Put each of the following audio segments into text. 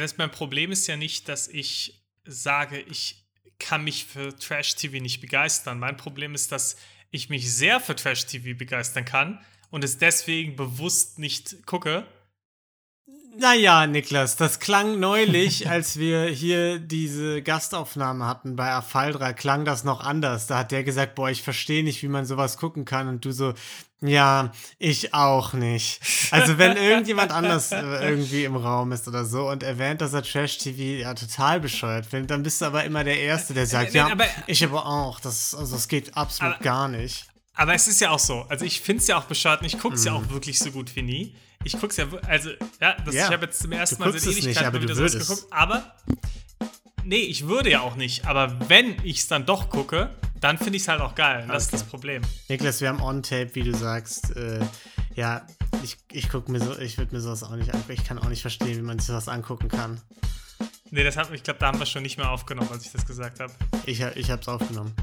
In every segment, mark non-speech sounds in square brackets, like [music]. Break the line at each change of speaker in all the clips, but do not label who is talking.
das mein Problem ist ja nicht, dass ich sage, ich kann mich für Trash-TV nicht begeistern. Mein Problem ist, dass ich mich sehr für Trash-TV begeistern kann und es deswegen bewusst nicht gucke.
Naja, Niklas, das klang neulich, [laughs] als wir hier diese Gastaufnahme hatten bei Afaldra, klang das noch anders. Da hat der gesagt, boah, ich verstehe nicht, wie man sowas gucken kann. Und du so, ja, ich auch nicht. Also wenn irgendjemand anders äh, irgendwie im Raum ist oder so und erwähnt, dass er Trash-TV ja total bescheuert findet, dann bist du aber immer der Erste, der sagt, ja, ich aber auch. Das, also, das geht absolut aber, gar nicht.
Aber es ist ja auch so. Also ich finde es ja auch bescheuert ich gucke es mm. ja auch wirklich so gut wie nie. Ich gucke es ja, also, ja, das, ja. ich habe jetzt zum ersten Mal seit Ewigkeiten
wieder sowas geguckt.
Aber, nee, ich würde ja auch nicht. Aber wenn ich es dann doch gucke, dann finde ich es halt auch geil. Okay. Das ist das Problem.
Niklas, wir haben On-Tape, wie du sagst. Äh, ja, ich, ich gucke mir so, ich würde mir sowas auch nicht angucken. Ich kann auch nicht verstehen, wie man sich sowas angucken kann.
Nee, das hab, ich glaube, da haben wir schon nicht mehr aufgenommen, als ich das gesagt habe.
Ich, ich habe es aufgenommen.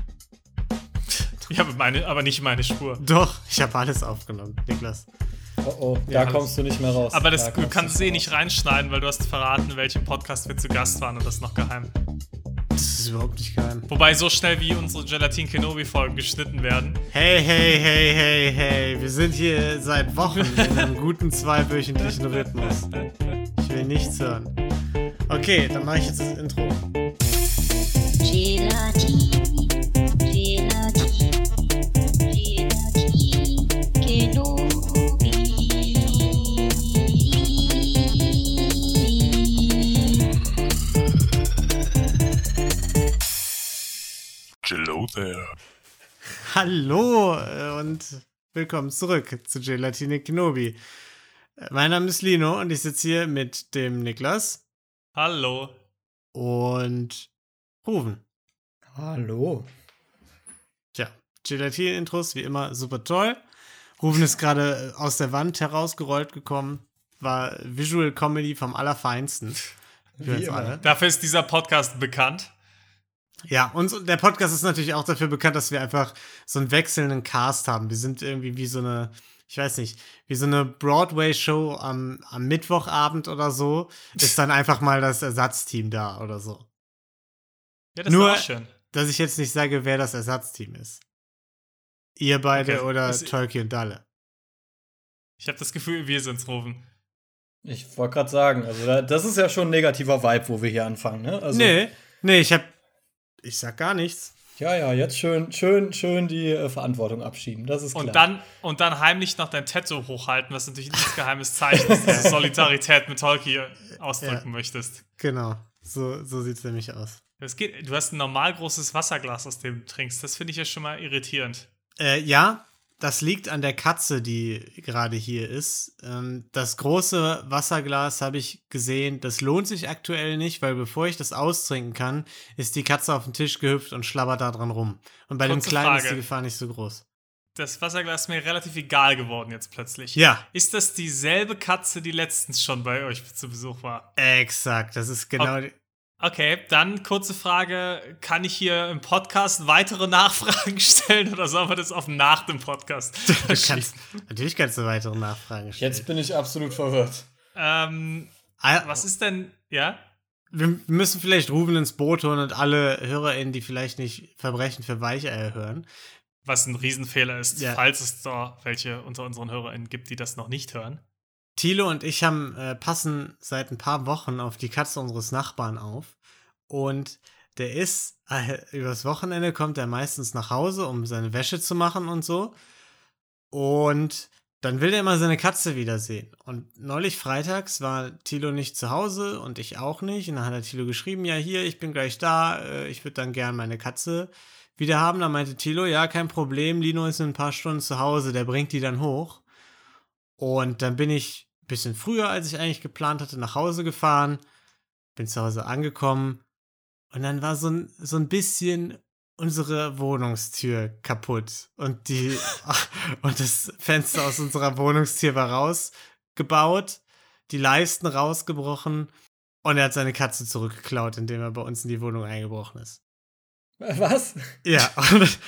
Ich habe meine, aber nicht meine Spur.
Doch, ich habe alles aufgenommen, Niklas.
Oh oh, da ja, kommst du nicht mehr raus.
Aber das, da du kannst es eh nicht reinschneiden, weil du hast verraten, welchem Podcast wir zu Gast waren und das ist noch geheim.
Das ist überhaupt nicht geheim.
Wobei so schnell wie unsere Gelatin Kenobi Folgen geschnitten werden.
Hey, hey, hey, hey, hey. Wir sind hier seit Wochen in einem guten zweiwöchentlichen Rhythmus. Ich will nichts hören. Okay, dann mache ich jetzt das Intro. Gelatin. There. Hallo äh, und willkommen zurück zu Gelatine Kenobi. Äh, mein Name ist Lino und ich sitze hier mit dem Niklas.
Hallo.
Und Ruven.
Hallo.
Tja, Gelatine-Intros wie immer super toll. Ruven ist gerade aus der Wand herausgerollt gekommen. War Visual Comedy vom Allerfeinsten.
Wie immer. Dafür ist dieser Podcast bekannt.
Ja, und der Podcast ist natürlich auch dafür bekannt, dass wir einfach so einen wechselnden Cast haben. Wir sind irgendwie wie so eine, ich weiß nicht, wie so eine Broadway-Show am, am Mittwochabend oder so, ist dann einfach mal das Ersatzteam da oder so.
Ja, das Nur, ist auch schön.
dass ich jetzt nicht sage, wer das Ersatzteam ist. Ihr beide okay. oder Tolkien und Dalle.
Ich habe das Gefühl, wir sind's, Rufen.
Ich wollte gerade sagen, also das ist ja schon ein negativer Vibe, wo wir hier anfangen, ne? Also
nee, nee, ich habe ich sag gar nichts.
Ja, ja, jetzt schön, schön, schön die äh, Verantwortung abschieben. Das ist klar.
Und dann, und dann heimlich noch dein Tattoo hochhalten, was natürlich ein geheimes Zeichen ist, dass du [laughs] Solidarität mit Tolkien ausdrücken ja, möchtest.
Genau, so, so sieht es nämlich aus.
Das geht, du hast ein normal großes Wasserglas, aus dem du trinkst. Das finde ich ja schon mal irritierend.
Äh, ja, das liegt an der Katze, die gerade hier ist. Ähm, das große Wasserglas habe ich gesehen, das lohnt sich aktuell nicht, weil bevor ich das austrinken kann, ist die Katze auf den Tisch gehüpft und schlabbert da dran rum. Und bei Kurze dem kleinen Frage. ist die Gefahr nicht so groß.
Das Wasserglas ist mir relativ egal geworden jetzt plötzlich.
Ja.
Ist das dieselbe Katze, die letztens schon bei euch zu Besuch war?
Exakt, das ist genau okay.
Okay, dann kurze Frage: Kann ich hier im Podcast weitere Nachfragen [laughs] stellen oder sollen wir das auf nach dem Podcast?
Du kannst, natürlich kannst du weitere Nachfragen stellen.
Jetzt bin ich absolut verwirrt.
Ähm, ah, was ist denn, ja?
Wir müssen vielleicht Ruben ins Boot holen und alle HörerInnen, die vielleicht nicht Verbrechen für Weicheier hören.
Was ein Riesenfehler ist, ja. falls es da welche unter unseren HörerInnen gibt, die das noch nicht hören.
Thilo und ich haben äh, passen seit ein paar Wochen auf die Katze unseres Nachbarn auf. Und der ist, äh, übers Wochenende kommt er meistens nach Hause, um seine Wäsche zu machen und so. Und dann will er immer seine Katze wiedersehen. Und neulich freitags war Thilo nicht zu Hause und ich auch nicht. Und dann hat er Thilo geschrieben, ja hier, ich bin gleich da, äh, ich würde dann gern meine Katze wieder haben. Dann meinte Thilo, ja, kein Problem, Lino ist in ein paar Stunden zu Hause, der bringt die dann hoch. Und dann bin ich bisschen früher, als ich eigentlich geplant hatte, nach Hause gefahren, bin zu Hause angekommen und dann war so ein, so ein bisschen unsere Wohnungstür kaputt und die [laughs] [laughs] und das Fenster aus unserer Wohnungstür war rausgebaut, die Leisten rausgebrochen und er hat seine Katze zurückgeklaut, indem er bei uns in die Wohnung eingebrochen ist.
Was?
Ja. [laughs] Und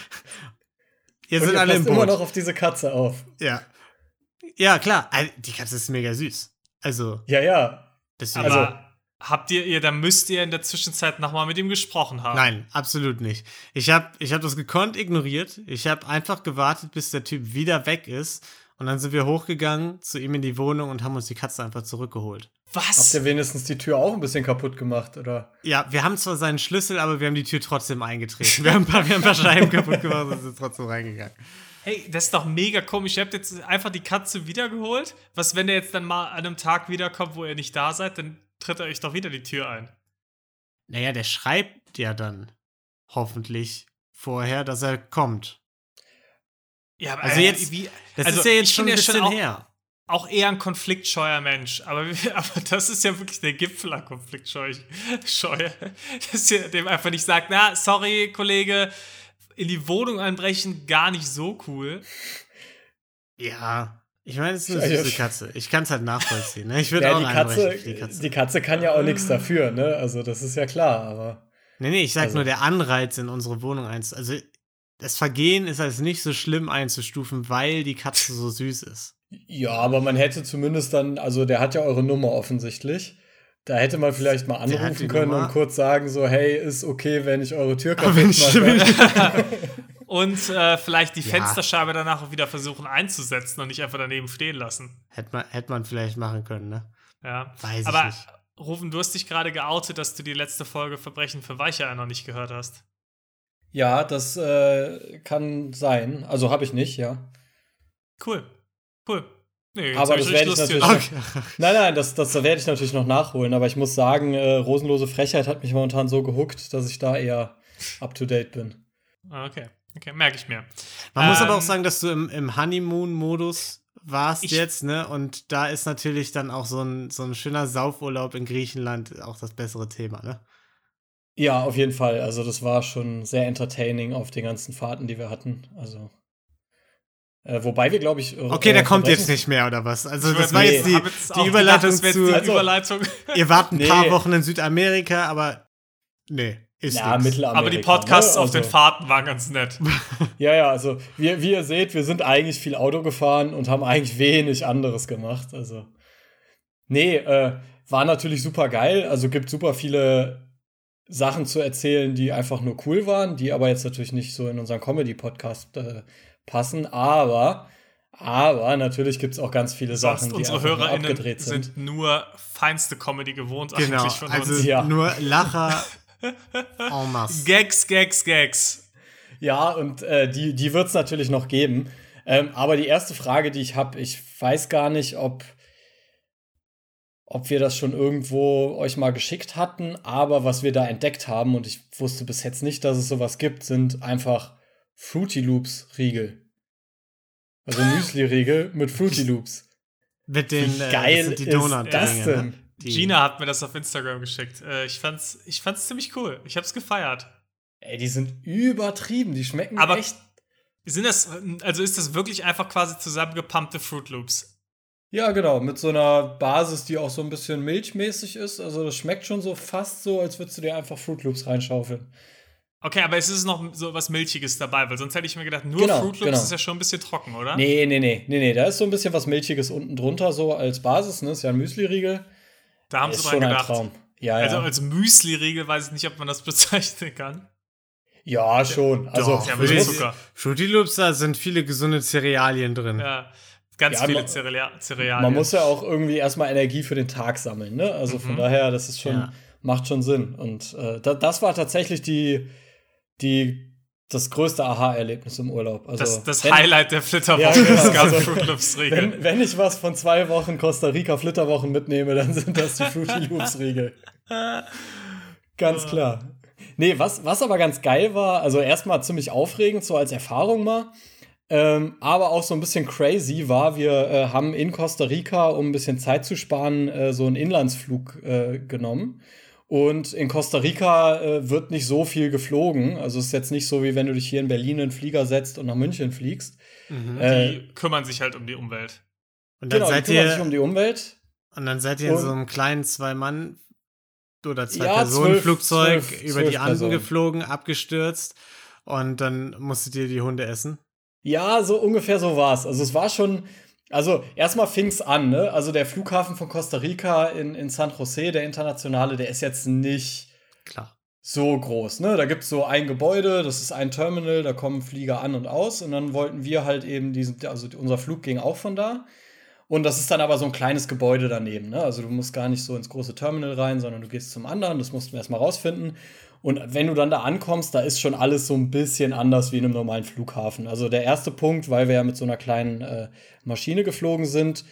jetzt und sind alle im Boot. immer noch auf diese Katze auf.
Ja. Ja, klar. Die Katze ist mega süß. Also.
Ja, ja.
Deswegen. Aber habt ihr, ihr, dann müsst ihr in der Zwischenzeit nochmal mit ihm gesprochen haben.
Nein, absolut nicht. Ich habe ich hab das gekonnt ignoriert. Ich habe einfach gewartet, bis der Typ wieder weg ist. Und dann sind wir hochgegangen zu ihm in die Wohnung und haben uns die Katze einfach zurückgeholt.
Was?
Habt ihr wenigstens die Tür auch ein bisschen kaputt gemacht, oder?
Ja, wir haben zwar seinen Schlüssel, aber wir haben die Tür trotzdem eingetreten. Wir haben ein paar, wir haben ein paar Scheiben kaputt gemacht und sind trotzdem reingegangen.
Hey, das ist doch mega komisch. Ihr habt jetzt einfach die Katze wiedergeholt. Was, wenn der jetzt dann mal an einem Tag wiederkommt, wo ihr nicht da seid, dann tritt er euch doch wieder die Tür ein.
Naja, der schreibt ja dann hoffentlich vorher, dass er kommt.
Ja, aber
Also
äh,
jetzt-
wie,
Das
also
ist ja jetzt schon ein
ja
bisschen
auch,
her.
auch eher ein konfliktscheuer Mensch. Aber, [laughs] aber das ist ja wirklich der Gipfel an Konfliktscheu. [laughs] Dass ihr dem einfach nicht sagt, na, sorry, Kollege, in die Wohnung einbrechen, gar nicht so cool.
Ja. Ich meine, es ist eine süße Katze. Ich kann es halt nachvollziehen. Ne? Ich würde
Ja,
auch
die
einbrechen
Katze,
für die Katze.
die Katze kann ja auch nichts dafür, ne? Also, das ist ja klar, aber.
Nee, nee, ich sag
Also-
nur, der Anreiz in unsere Wohnung einz. Also, das Vergehen ist als nicht so schlimm einzustufen, weil die Katze so süß ist.
Ja, aber man hätte zumindest dann, also der hat ja eure Nummer offensichtlich. Da hätte man vielleicht mal anrufen können
Nummer.
und kurz sagen, so, hey, ist okay, wenn ich eure Tür [laughs] kaputt
wenn ich- wenn
mache. [laughs]
Und äh, vielleicht die
Ja.
Fensterscheibe danach auch wieder versuchen einzusetzen und nicht einfach daneben stehen lassen.
Hätte man, hätte man vielleicht machen können, ne?
Ja.
Weiß
Aber
ich nicht.
Rufen, du hast dich gerade geoutet, dass du die letzte Folge Verbrechen für Weicheier noch nicht gehört hast.
Ja, das äh, kann sein. Also habe ich nicht, ja.
Cool. Cool. Nee,
Aber das werde ich natürlich-
Okay. [laughs]
Nein, nein, das, das werde ich natürlich noch nachholen. Aber ich muss sagen, äh, Rosenlose Frechheit hat mich momentan so gehuckt, dass ich da eher up to date bin.
Ah, Okay, okay, merke ich mir.
Man muss aber
Ähm,
auch sagen, dass du im, im Honeymoon-Modus warst
Ich-
jetzt, ne? Und da ist natürlich dann auch so ein, so ein schöner Saufurlaub in Griechenland auch das bessere Thema, ne?
Ja, auf jeden Fall. Also, das war schon sehr entertaining auf den ganzen Fahrten, die wir hatten. Also. Äh, wobei wir, glaube ich.
Okay, der kommt jetzt nicht mehr, oder was? Also, das war
nee,
jetzt die,
jetzt
die Überleitung
gedacht,
zu.
Also-
Überleitung.
Ihr wart ein
Nee.
paar Wochen in Südamerika, aber nee, ist
Ja. Mittelamerika.
Aber die Podcasts
ne?
auf den
Also-
Fahrten waren ganz nett. [laughs]
Ja, ja, also wie, wie ihr seht, wir sind eigentlich viel Auto gefahren und haben eigentlich wenig anderes gemacht. Also, nee, äh, war natürlich super geil. Also gibt super viele Sachen zu erzählen, die einfach nur cool waren, die aber jetzt natürlich nicht so in unseren Comedy-Podcast äh, passen. Aber, aber natürlich gibt es auch ganz viele
Sonst
Sachen, die
unsere HörerInnen
abgedreht sind.
sind nur feinste Comedy gewohnt
Genau,
eigentlich von
also
uns.
Ja.
nur Lacher [laughs] en masse.
Gags, Gags, Gags.
Ja, und äh, die, die wird es natürlich noch geben. Ähm, aber die erste Frage, die ich habe, ich weiß gar nicht, ob, ob wir das schon irgendwo euch mal geschickt hatten, aber was wir da entdeckt haben, und ich wusste bis jetzt nicht, dass es sowas gibt, sind einfach Fruity Loops Riegel. Also Müsli-Riegel mit Fruity Loops.
Mit den
Wie
äh,
geil
sind die
ist
Donut
das denn?
Ne? Die-
Gina hat mir das auf Instagram geschickt. Äh, ich fand's, ich fand's ziemlich cool. Ich hab's gefeiert.
Ey, die sind übertrieben, die schmecken
Aber
echt.
Sind das, also ist das wirklich einfach quasi zusammengepumpte Fruit Loops?
Ja, genau, mit so einer Basis, die auch so ein bisschen milchmäßig ist. Also das schmeckt schon so fast so, als würdest du dir einfach Fruit Loops reinschaufeln.
Okay, aber es ist noch so was Milchiges dabei, weil sonst hätte ich mir gedacht, nur
Genau,
Fruit Loops
genau.
ist ja schon ein bisschen trocken, oder?
Nee, nee, nee, nee, nee, da ist so ein bisschen was Milchiges unten drunter, so als Basis, ne? Ist ja ein Müsli-Riegel.
Da haben
Ist
sie dran
schon ein
gedacht.
Traum. Ja,
Also
ja.
als Müsli-Riegel weiß ich nicht, ob man das [laughs] bezeichnen kann.
ja, schon. Also,
Doch,
Ja,
ich-
Zucker.
Fruity Loops, da sind viele gesunde Cerealien drin.
Ja, ganz
Ja,
viele
man-
Cereal Cerealien.
man muss ja auch irgendwie erstmal Energie für den Tag sammeln, ne? Also von
Mhm.
daher, das ist schon,
Ja.
macht schon Sinn. Und äh, da, das war tatsächlich die, die, das größte Aha-Erlebnis im Urlaub. Also,
das das
wenn-
Highlight der Flitterwoche
Ja, genau.
ist ganz
Also,
Fruit Loops-Riegel.
Wenn, wenn ich was von zwei Wochen Costa Rica Flitterwochen mitnehme, dann sind das die Fruity [laughs] Loops Riegel. Ganz klar. Nee, was, was aber ganz geil war, also erstmal ziemlich aufregend, so als Erfahrung mal. Ähm, aber auch so ein bisschen crazy war, wir äh, haben in Costa Rica, um ein bisschen Zeit zu sparen, äh, so einen Inlandsflug äh, genommen. Und in Costa Rica äh, wird nicht so viel geflogen. Also es ist jetzt nicht so, wie wenn du dich hier in Berlin in den Flieger setzt und nach München fliegst.
Mhm.
Äh,
Die kümmern sich halt um die Umwelt.
und, dann
genau,
seid
die kümmern
ihr,
sich um die Umwelt.
und dann seid ihr in so einem kleinen Zwei-Mann- oder
Ja,
Zwei-Personen-Flugzeug
zwölf-
über die Anden
Personen.
geflogen, abgestürzt. Und dann musstet ihr die Hunde essen.
Ja, so ungefähr so war es. Also es war schon, Also erstmal fing es an, ne? Also der Flughafen von Costa Rica in, in San Jose, der internationale, der ist jetzt nicht
Klar.
so groß, ne? Da gibt es so ein Gebäude, das ist ein Terminal, da kommen Flieger an und aus und dann wollten wir halt eben diesen, also unser Flug ging auch von da. Und das ist dann aber so ein kleines Gebäude daneben, ne? Also du musst gar nicht so ins große Terminal rein, sondern du gehst zum anderen, das mussten wir erstmal rausfinden. Und wenn du dann da ankommst, da ist schon alles so ein bisschen anders wie in einem normalen Flughafen. Also der erste Punkt, weil wir ja mit so einer kleinen äh, Maschine geflogen sind,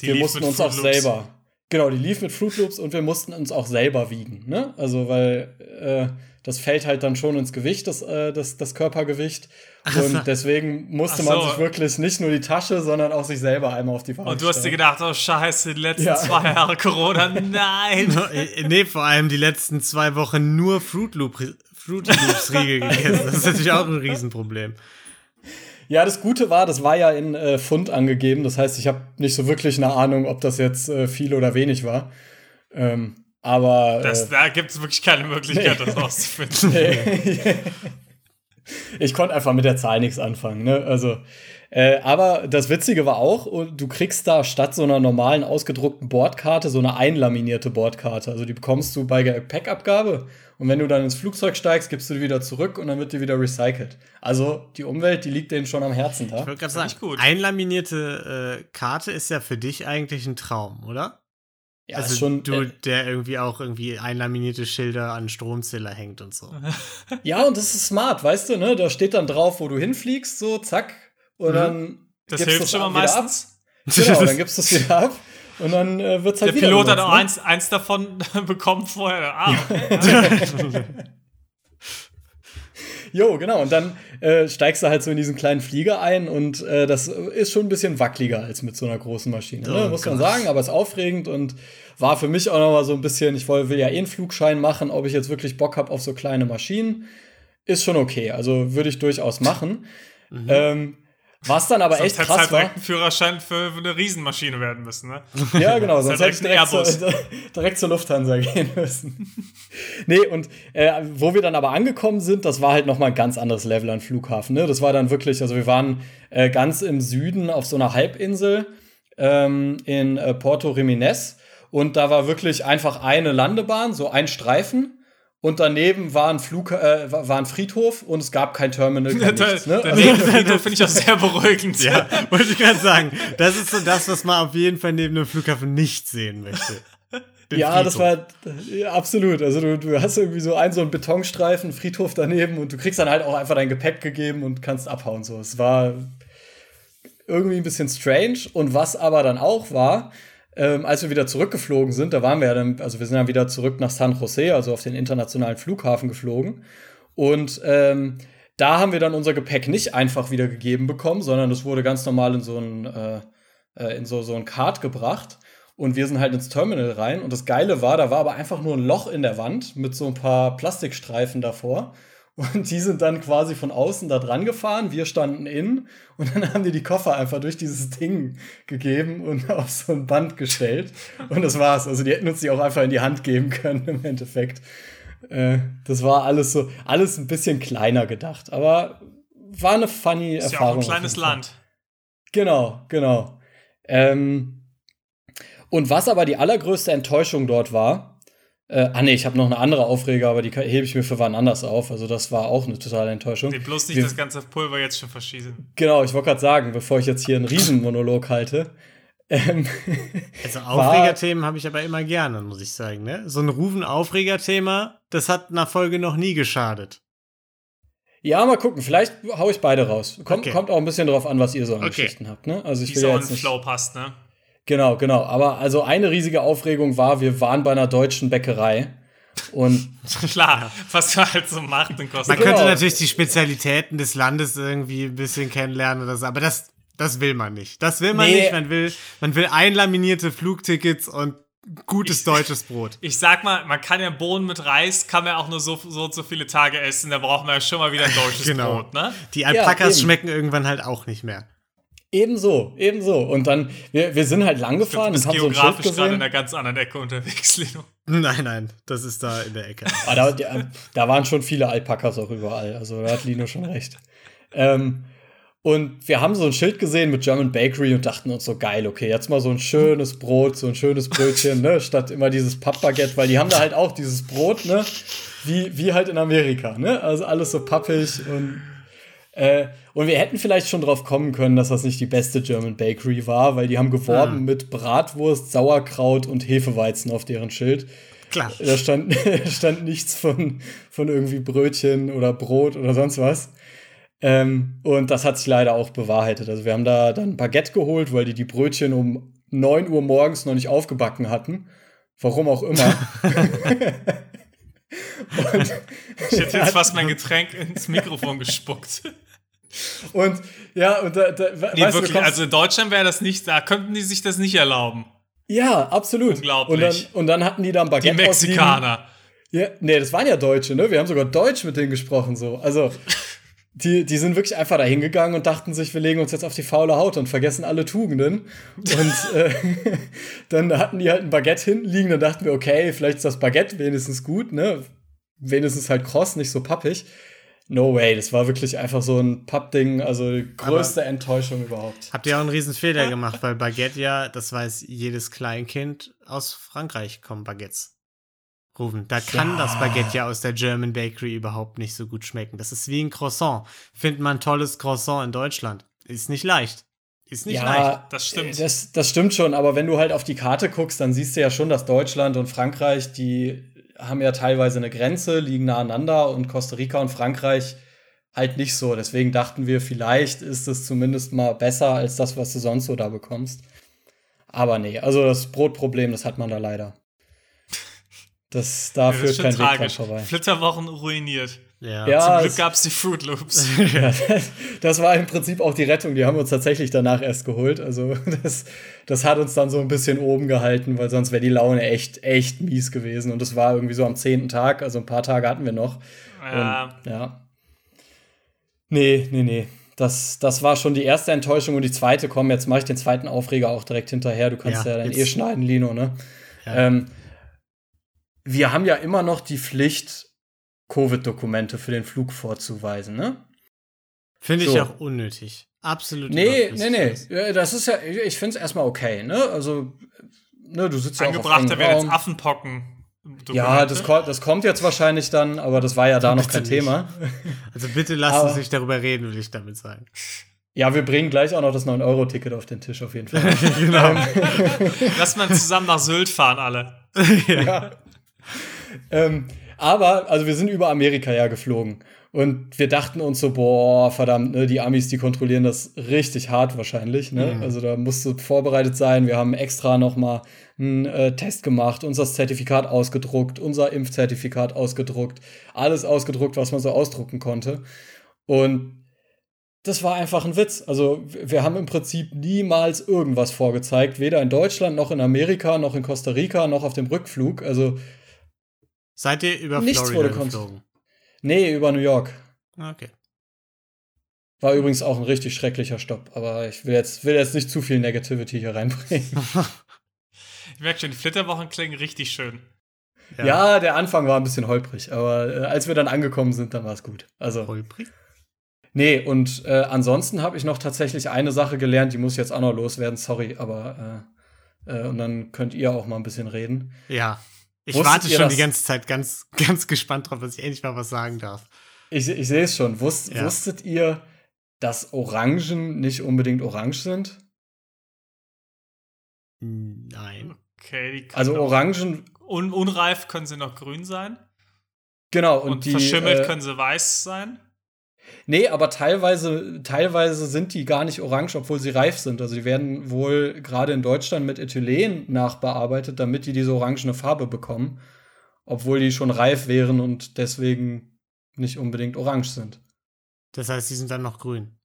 Die
wir mussten uns auch selber. Genau, die lief mit Fruit Loops und wir mussten uns auch selber wiegen. Ne? Also, weil äh, das fällt halt dann schon ins Gewicht, das, äh, das, das Körpergewicht. Und deswegen musste
Ach
man
so.
sich wirklich nicht nur die Tasche, sondern auch sich selber einmal auf die Waage
Und du hast dir gedacht, oh Scheiße, die letzten
Ja.
zwei Jahre Corona, [laughs] nein. [laughs]
Äh, nee, vor allem die letzten zwei Wochen nur Fruit, Loop, Fruit Loops [laughs] Riegel gegessen. Das ist natürlich auch ein Riesenproblem.
Ja, das Gute war, das war ja in äh, Pfund angegeben. Das heißt, ich habe nicht so wirklich eine Ahnung, ob das jetzt äh, viel oder wenig war. Ähm, aber
Das,
äh,
da gibt es wirklich keine Möglichkeit, das rauszufinden. [laughs]
ich konnte einfach mit der Zahl nichts anfangen. Ne? Also, äh, aber das Witzige war auch, du kriegst da statt so einer normalen ausgedruckten Bordkarte so eine einlaminierte Bordkarte. Also die bekommst du bei Gepäckabgabe. Und wenn du dann ins Flugzeug steigst, gibst du die wieder zurück und dann wird die wieder recycelt. Also die Umwelt, die liegt denen schon am Herzen da.
Ich wollte gerade sagen,
gut.
einlaminierte äh, Karte ist ja für dich eigentlich ein Traum, oder?
Ja,
also
schon,
du,
äh,
der irgendwie auch irgendwie einlaminierte Schilder an Stromzähler hängt und so. [laughs]
Ja, und das ist smart, weißt du, ne? Da steht dann drauf, wo du hinfliegst, so, zack. Und
Mhm.
dann.
Das
gibst
hilft
du's
schon mal
wieder ab.
meistens.
Genau, dann gibst du es wieder [laughs] ab. Und dann äh, wird es halt
Der Pilot hat auch
ne?
eins, eins davon [laughs] bekommen vorher. Ah, okay.
Jo, genau. Und dann äh, steigst du halt so in diesen kleinen Flieger ein und äh, das ist schon ein bisschen wackeliger als mit so einer großen Maschine. Ne?
Oh
Muss man sagen, aber ist aufregend und war für mich auch noch mal so ein bisschen, ich woll- will ja eh einen Flugschein machen, ob ich jetzt wirklich Bock habe auf so kleine Maschinen, ist schon okay. Also würde ich durchaus machen. Ähm, was dann aber
Sonst
echt krass
halt
war.
direkt ein Führerschein für eine Riesenmaschine werden müssen, ne?
Ja, genau, sonst [laughs] hätte ich direkt, zur, [laughs] direkt zur Lufthansa gehen müssen. [laughs] nee, und äh, wo wir dann aber angekommen sind, das war halt noch mal ein ganz anderes Level an Flughafen. Ne? Das war dann wirklich, also wir waren äh, ganz im Süden auf so einer Halbinsel ähm, in äh, Porto Jiménez und da war wirklich einfach eine Landebahn, so ein Streifen. Und daneben war ein, Flug, äh, war ein Friedhof und es gab kein Terminal. Kein [laughs] nichts, ne? Also-
Nebenfriedhof finde ich auch sehr beruhigend.
Ja, wollte ich gerade sagen. Das ist so das, was man auf jeden Fall neben dem Flughafen nicht sehen möchte. Den
Ja, das
Friedhof.
war ja, absolut. Also du, du hast irgendwie so einen so einen Betonstreifen, Friedhof daneben und du kriegst dann halt auch einfach dein Gepäck gegeben und kannst abhauen. So, es war irgendwie ein bisschen strange. Und was aber dann auch war, ähm, als wir wieder zurückgeflogen sind, da waren wir ja dann, also wir sind dann wieder zurück nach San Jose, also auf den internationalen Flughafen geflogen. Und ähm, da haben wir dann unser Gepäck nicht einfach wieder gegeben bekommen, sondern das wurde ganz normal in so ein, äh, äh, in so, so ein Kart gebracht. Und wir sind halt ins Terminal rein. Und das Geile war, da war aber einfach nur ein Loch in der Wand mit so ein paar Plastikstreifen davor. Und die sind dann quasi von außen da dran gefahren. Wir standen innen. Und dann haben die die Koffer einfach durch dieses Ding gegeben und [laughs] auf so ein Band gestellt. Und das war's. Also die hätten uns die auch einfach in die Hand geben können im Endeffekt. Äh, das war alles so, alles ein bisschen kleiner gedacht. Aber war eine funny
Ist ja auch
Erfahrung.
ein kleines. Land.
Genau, genau. Ähm, und was aber die allergrößte Enttäuschung dort war, äh, ah nee, ich habe noch eine andere Aufreger, aber die hebe ich mir für wann anders auf. Also das war auch eine totale Enttäuschung.
Nee, bloß nicht
Wir-
das ganze Pulver jetzt schon verschießen.
Genau, ich wollte gerade sagen, bevor ich jetzt hier einen Riesenmonolog halte. Ähm, [laughs]
Also Aufregerthemen habe ich aber immer gerne, muss ich sagen. Ne? So ein Rufen-Aufregerthema, das hat einer Folge noch nie geschadet.
ja, mal gucken, vielleicht hau ich beide raus. Kommt,
Okay.
kommt auch ein bisschen drauf an, was ihr so an
Okay.
Geschichten habt. Ne? Also ich
Wie
will
so
ja
ein
jetzt nicht.
Flow passt, ne?
Genau, genau. Aber also eine riesige Aufregung war, wir waren bei einer deutschen Bäckerei. Und [laughs]
Klar, was man halt so macht in Costa
Man
Genau.
könnte natürlich die Spezialitäten des Landes irgendwie ein bisschen kennenlernen oder so, aber das, das will man nicht. Das will man
Nee.
nicht. Man will, man will einlaminierte Flugtickets und gutes deutsches Brot.
Ich sag mal, man kann ja Bohnen mit Reis, kann man auch nur so, so und so viele Tage essen, da braucht man ja schon mal wieder ein deutsches
Genau.
Brot, ne?
Die Alpakas
eben.
schmecken irgendwann halt auch nicht mehr.
Ebenso, ebenso. Und dann, wir, wir sind halt lang gefahren und
bist
haben so ein Schild
geografisch gerade in einer ganz anderen Ecke unterwegs, Lino.
Nein, nein, das ist da in der Ecke.
Ah, da, da, da waren schon viele Alpakas auch überall. Also da hat Lino schon recht. Ähm, Und wir haben so ein Schild gesehen mit German Bakery und dachten uns so geil, okay, jetzt mal so ein schönes Brot, so ein schönes Brötchen, ne, statt immer dieses Pappbaguette, weil die haben da halt auch dieses Brot, ne, wie, wie halt in Amerika, ne, also alles so pappig und äh, und wir hätten vielleicht schon drauf kommen können, dass das nicht die beste German Bakery war, weil die haben geworben
Ah.
mit Bratwurst, Sauerkraut und Hefeweizen auf deren Schild.
Klar.
Da stand, [laughs] stand nichts von, von irgendwie Brötchen oder Brot oder sonst was. Ähm, und das hat sich leider auch bewahrheitet. Also wir haben da dann Baguette geholt, weil die die Brötchen um 9 Uhr morgens noch nicht aufgebacken hatten. Warum auch immer. [laughs] und,
Ich hätte jetzt fast mein Getränk ins Mikrofon gespuckt.
und ja, und da, da
Nee,
weißt
wirklich, also in Deutschland wäre das nicht, da könnten die sich das nicht erlauben.
ja, absolut.
Unglaublich.
Und dann, und dann hatten die da ein
Die
Baguette ausliegen.
Mexikaner.
Ja, nee, das waren ja Deutsche, ne? Wir haben sogar Deutsch mit denen gesprochen, so. Also, die, die sind wirklich einfach da hingegangen und dachten sich, wir legen uns jetzt auf die faule Haut und vergessen alle Tugenden. Und äh, [laughs] dann hatten die halt ein Baguette hinten liegen, dann dachten wir, okay, vielleicht ist das Baguette wenigstens gut, ne? Wenigstens halt kross, nicht so pappig. No way, das war wirklich einfach so ein Pappding, also die größte Enttäuschung überhaupt.
Habt ihr auch einen riesen Fehler gemacht, weil Baguette ja, das weiß jedes Kleinkind, aus Frankreich kommen Baguettes. Rufen. Da kann
Ja.
das Baguette ja aus der German Bakery überhaupt nicht so gut schmecken. Das ist wie ein Croissant. Findet man ein tolles Croissant in Deutschland. Ist nicht leicht. Ist nicht leicht.
das stimmt.
Das, das stimmt schon, aber wenn du halt auf die Karte guckst, dann siehst du ja schon, dass Deutschland und Frankreich, die haben ja teilweise eine Grenze, liegen nah aneinander und Costa Rica und Frankreich halt nicht so. Deswegen dachten wir, vielleicht ist es zumindest mal besser als das, was du sonst so da bekommst. Aber nee, also das Brotproblem, das hat man da leider. Das, da
Ja, das
kein Weg vorbei.
Flitterwochen ruiniert.
Ja.
Ja,
Zum Glück gab es die Fruit Loops. [laughs]
Ja, das, das war im Prinzip auch die Rettung. Die haben wir uns tatsächlich danach erst geholt. Also [laughs] das, das hat uns dann so ein bisschen oben gehalten, weil sonst wäre die Laune echt, echt mies gewesen. Und das war irgendwie so am zehnten Tag, also ein paar Tage hatten wir noch.
Ja.
Und, ja. Nee, nee, nee. Das, das war schon die erste Enttäuschung und die zweite, komm, jetzt mache ich den zweiten Aufreger auch direkt hinterher. Du kannst ja,
Ja,
dann eh schneiden, Lino, ne?
Ja.
Ähm, wir haben ja immer noch die Pflicht, Covid-Dokumente für den Flug vorzuweisen, ne?
Finde ich
So.
auch unnötig. Absolut.
Nee, nee, nee. Das ist ja, ich finde es erstmal okay, ne? Also, ne, du sitzt ja auch auf
Angebrachter wäre jetzt. Affenpocken.
Ja, das, das kommt jetzt wahrscheinlich dann, aber das war ja da noch kein Thema.
Also bitte lasst
Aber-
uns nicht darüber reden, will ich damit sagen.
Ja, wir bringen gleich auch noch das 9-Euro-Ticket auf den Tisch auf jeden Fall. [laughs]
genau.
Lass mal zusammen nach Sylt fahren, alle. [laughs]
ja. Ähm, aber, also wir sind über Amerika ja geflogen. Und wir dachten uns so, boah, verdammt, ne, die Amis, die kontrollieren das richtig hart wahrscheinlich. Ne?
Mhm.
Also da musst du vorbereitet sein. Wir haben extra noch mal einen äh, Test gemacht, unser Zertifikat ausgedruckt, unser Impfzertifikat ausgedruckt, alles ausgedruckt, was man so ausdrucken konnte. Und das war einfach ein Witz. Also wir haben im Prinzip niemals irgendwas vorgezeigt, weder in Deutschland noch in Amerika noch in Costa Rica noch auf dem Rückflug. Also
Seid ihr über
Nichts
Florida
wurde
geflogen?
nee, über New York.
Okay.
War übrigens auch ein richtig schrecklicher Stopp, aber ich will jetzt, will jetzt nicht zu viel Negativity hier reinbringen. [laughs] [laughs]
Ich merke schon, die Flitterwochen klingen richtig schön.
ja. der Anfang war ein bisschen holprig, aber äh, als wir dann angekommen sind, dann war es gut. Also,
Holprig?
nee, und äh, ansonsten habe ich noch tatsächlich eine Sache gelernt, die muss jetzt auch noch loswerden, sorry, aber äh, äh, und dann könnt ihr auch mal ein bisschen reden.
Ja. Ich
Wusstet
warte schon
das?
die ganze Zeit ganz, [laughs] ganz gespannt drauf, dass ich endlich mal was sagen darf.
Ich, ich sehe es schon. Wusst,
Ja.
Wusstet ihr, dass Orangen nicht unbedingt orange sind?
Nein.
Okay, die können
Also Orangen,
Un unreif können sie noch grün sein.
genau, und,
Und,
die.
verschimmelt
äh,
können sie weiß sein.
Nee, aber teilweise, teilweise sind die gar nicht orange, obwohl sie reif sind. Also die werden wohl gerade in Deutschland mit Ethylen nachbearbeitet, damit die diese orangene Farbe bekommen, obwohl die schon reif wären und deswegen nicht unbedingt orange sind.
Das heißt, die sind dann noch grün.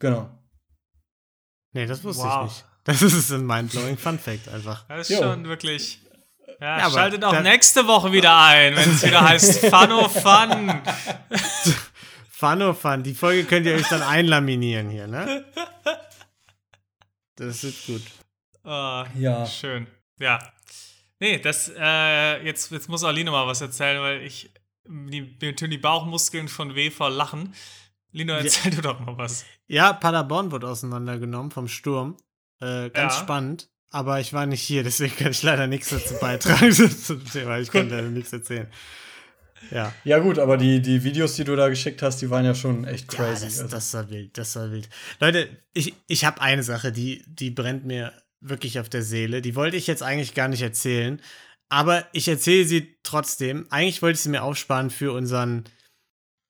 Genau.
Nee, das wusste
Wow.
ich nicht. [laughs] Das ist ein mindblowing Fun Fact einfach.
Das ist
Jo.
schon wirklich. Ja,
Ja,
schaltet auch nächste Woche wieder ein, wenn es wieder heißt Fano Fun.
Fun [laughs] oh Fun. Die Folge könnt ihr euch dann einlaminieren hier, ne? Das wird gut.
Ah,
Ja.
Schön. Ja. Nee, das, äh, jetzt, jetzt muss Aline mal was erzählen, weil ich, die, mir tun die Bauchmuskeln schon weh vor Lachen. Lino, erzähl du doch mal was.
Ja, Paderborn wurde auseinandergenommen vom Sturm. Äh, ganz
Ja.
spannend. Aber ich war nicht hier, deswegen kann ich leider nichts dazu beitragen [laughs] zum Thema. Ich kann leider nichts erzählen. Ja.
Ja, gut, aber die, die Videos, die du da geschickt hast, die waren ja schon echt
Ja,
crazy.
das,
also.
das war wild, das war wild. Leute, ich, ich habe eine Sache, die, die brennt mir wirklich auf der Seele. Die wollte ich jetzt eigentlich gar nicht erzählen, aber ich erzähle sie trotzdem. Eigentlich wollte ich sie mir aufsparen für unseren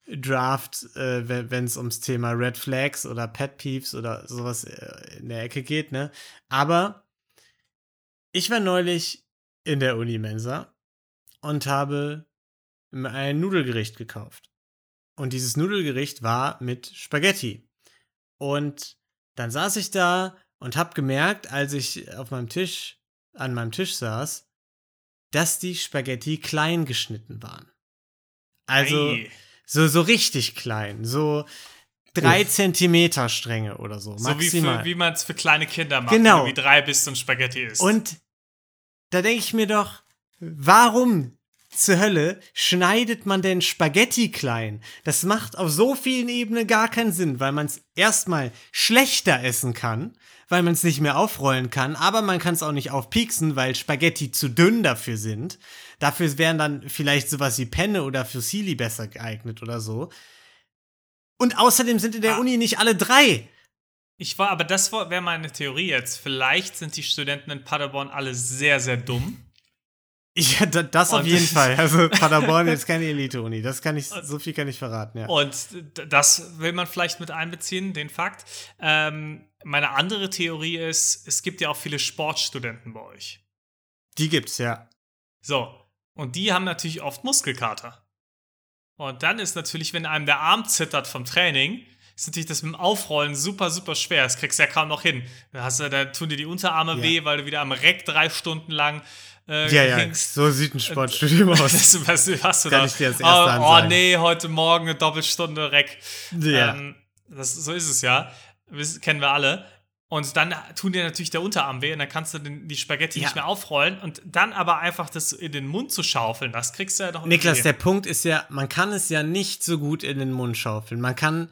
Draft, äh, wenn es ums Thema Red Flags oder Pet Peeves oder sowas äh, in der Ecke geht, ne? Aber ich war neulich in der Unimensa und habe ein Nudelgericht gekauft. Und dieses Nudelgericht war mit Spaghetti. Und dann saß ich da und habe gemerkt, als ich auf meinem Tisch, an meinem Tisch saß, dass die Spaghetti klein geschnitten waren. Also
Ei.
so, so richtig klein. So drei Zentimeter Stränge oder so.
so wie,
Maximal.
wie man es für kleine Kinder macht,
Genau.
wie drei bist und Spaghetti isst.
Und da denke ich mir doch, warum zur Hölle schneidet man denn Spaghetti klein? Das macht auf so vielen Ebenen gar keinen Sinn, weil man es erstmal schlechter essen kann, weil man es nicht mehr aufrollen kann, aber man kann es auch nicht aufpieksen, weil Spaghetti zu dünn dafür sind. Dafür wären dann vielleicht sowas wie Penne oder Fusilli besser geeignet oder so. Und außerdem sind in der
Ah.
Uni nicht alle drei.
Ich war, aber das wäre meine Theorie jetzt. Vielleicht sind die Studenten in Paderborn alle sehr, sehr dumm.
Ja, da, das auf
Und-
jeden [laughs] Fall. Also Paderborn jetzt keine Elite-Uni. Das kann ich, so viel kann ich verraten, ja.
Und das will man vielleicht mit einbeziehen, den Fakt. Ähm, meine andere Theorie ist, es gibt ja auch viele Sportstudenten bei euch.
Die gibt's, ja.
So, und die haben natürlich oft Muskelkater. Und dann ist natürlich, wenn einem der Arm zittert vom Training, ist natürlich das mit dem Aufrollen super, super schwer. Das kriegst du ja kaum noch hin. Da, hast du, da tun dir die Unterarme
Ja.
weh, weil du wieder am Reck drei Stunden lang äh,
Ja, ja, so sieht ein Sportstudium [laughs] aus.
Das, was hast du
Kann
da?
ich dir als
oh,
Hand
oh
sagen.
nee, heute Morgen eine Doppelstunde Reck.
Ja.
Ähm, das, so ist es ja. Das kennen wir alle. Und dann tun dir natürlich der Unterarm weh und dann kannst du den, die Spaghetti
Ja.
nicht mehr aufrollen und dann aber einfach das in den Mund zu schaufeln, das kriegst du ja doch
Niklas,
irgendwie
der Punkt ist ja, man kann es ja nicht so gut in den Mund schaufeln. Man kann,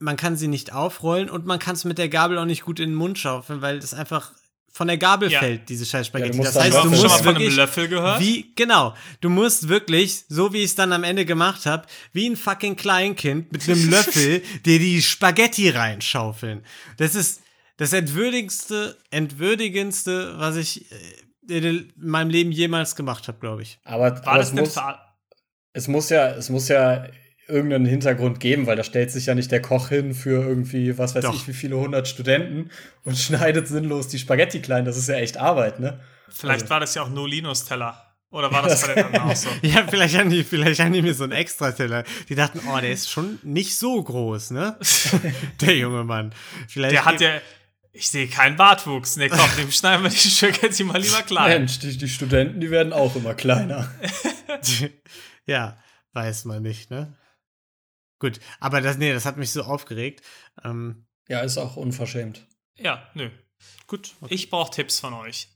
man kann sie nicht aufrollen und man kann es mit der Gabel auch nicht gut in den Mund schaufeln, weil es einfach von der Gabel
Ja.
fällt, diese scheiß Spaghetti.
musst
das heißt,
Hast
du
du schon mal
musst
von einem
wirklich
Löffel gehört?
Wie, genau. Du musst wirklich, so wie ich es dann am Ende gemacht habe, wie ein fucking Kleinkind mit einem [laughs] Löffel dir die Spaghetti reinschaufeln. Das ist das entwürdigste, entwürdigendste, was ich äh, in meinem Leben jemals gemacht habe, glaube ich.
aber
War
aber
das
es, muss, es, muss ja, es muss ja irgendeinen Hintergrund geben, weil da stellt sich ja nicht der Koch hin für irgendwie, was weiß
Doch.
ich, wie viele hundert Studenten und [laughs] schneidet sinnlos die Spaghetti klein. Das ist ja echt Arbeit, ne?
Vielleicht
Also-
war das ja auch nur Linus Teller. Oder war das [laughs] bei den anderen auch so? [laughs]
Ja, vielleicht haben die, vielleicht haben die mir so einen Extrateller. Die dachten, oh, der ist schon nicht so groß, ne? der junge Mann. Vielleicht
Der hat ja. Ich sehe keinen Bartwuchs. Nee, komm, dem schneiden wir die Spaghetti mal lieber klein.
Mensch, die, die Studenten, die werden auch immer kleiner.
ja, weiß man nicht, ne? Gut, aber das, nee, das hat mich so aufgeregt. Ähm,
Ja, ist auch unverschämt.
Ja, nö.
gut.
Ich brauche Tipps von euch.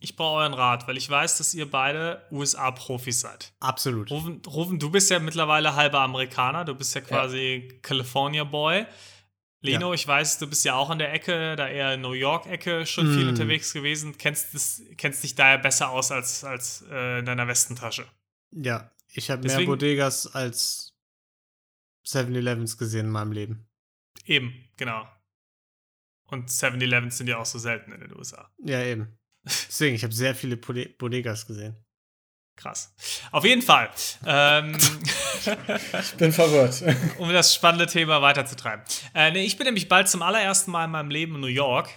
Ich brauche euren Rat, weil ich weiß, dass ihr beide USA-Profis seid.
Absolut.
Rufen, Rufen, du bist ja mittlerweile halber Amerikaner, du bist ja quasi California Boy. Lino,
Ja.
ich weiß, du bist ja auch in der Ecke, da eher New York-Ecke schon viel
Mm.
unterwegs gewesen, kennst, das, kennst dich daher besser aus als, als äh, in deiner Westentasche.
Ja, ich habe mehr Bodegas als 7-Elevens gesehen in meinem Leben.
Eben, genau. Und 7-Elevens sind ja auch so selten in den USA.
Ja, eben. Deswegen, ich habe sehr viele Bode Bodegas gesehen.
Krass. Auf jeden Fall. ähm,
Ich bin verwirrt. [laughs]
um das spannende Thema weiterzutreiben. Äh, nee, ich bin nämlich bald zum allerersten Mal in meinem Leben in New York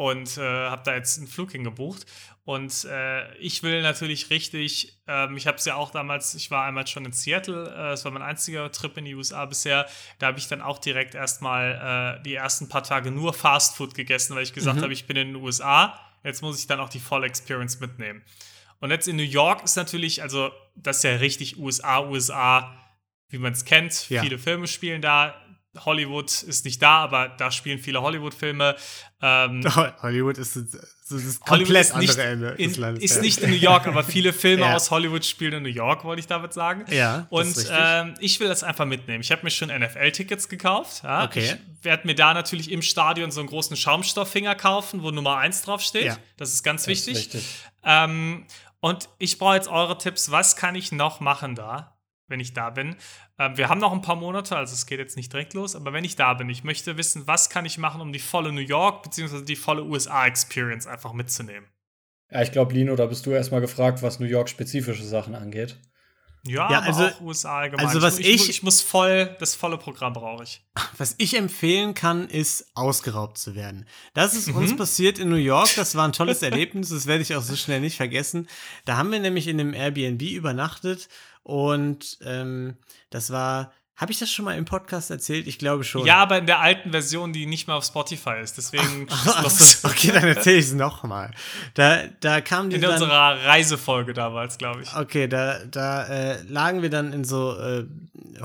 und äh, habe da jetzt einen Flug hingebucht. Und äh, ich will natürlich richtig, ähm, ich habe es ja auch damals, ich war einmal schon in Seattle, äh, das war mein einziger Trip in die USA bisher. Da habe ich dann auch direkt erstmal äh, die ersten paar Tage nur Fast Food gegessen, weil ich gesagt
Mhm.
habe, ich bin in den USA. Jetzt muss ich dann auch die volle Experience mitnehmen. Und jetzt in New York ist natürlich, also das ist ja richtig USA, USA, wie man es kennt.
Ja.
Viele Filme spielen da. Hollywood ist nicht da, aber da spielen viele Hollywood-Filme. Ähm, [laughs]
Hollywood ist das
Hollywood
komplett
ist nicht
andere Ende
in,
des Landes.
ist nicht in New York, aber viele [laughs] Filme
Ja.
aus Hollywood spielen in New York, wollte ich damit sagen.
Ja,
Und
ist
ähm, ich will das einfach mitnehmen. Ich habe mir schon NFL-Tickets gekauft. Ja.
Okay.
Ich werde mir da natürlich im Stadion so einen großen Schaumstofffinger kaufen, wo Nummer 1 draufsteht.
Ja.
Das ist ganz
Das ist
wichtig.
wichtig.
Ähm, und ich brauche jetzt eure Tipps. Was kann ich noch machen da, wenn ich da bin? Ähm, wir haben noch ein paar Monate, also es geht jetzt nicht direkt los, aber wenn ich da bin, ich möchte wissen, was kann ich machen, um die volle New York bzw. die volle USA-Experience einfach mitzunehmen.
Ja, ich glaube, Lino, da bist du erstmal gefragt, was New York-spezifische Sachen angeht.
Ja,
Ja,
aber
also-
auch USA allgemein.
also was
ich, ich,
ich-
ich muss voll, das volle Programm brauche ich. [laughs]
Was ich empfehlen kann, ist ausgeraubt zu werden. Das ist
Mhm.
uns passiert in New York. Das war ein tolles Erlebnis. Das werde ich auch so schnell nicht vergessen. Da haben wir nämlich in einem Airbnb übernachtet und ähm, das war. Habe ich das schon mal im Podcast erzählt? Ich glaube schon.
Ja, aber in der alten Version, die nicht mehr auf Spotify ist. Deswegen
Ach,
das
okay, dann erzähle ich es nochmal. Da, da kam die
in
dann,
unserer Reisefolge damals, glaube ich.
Okay, da, da äh, lagen wir dann in so äh,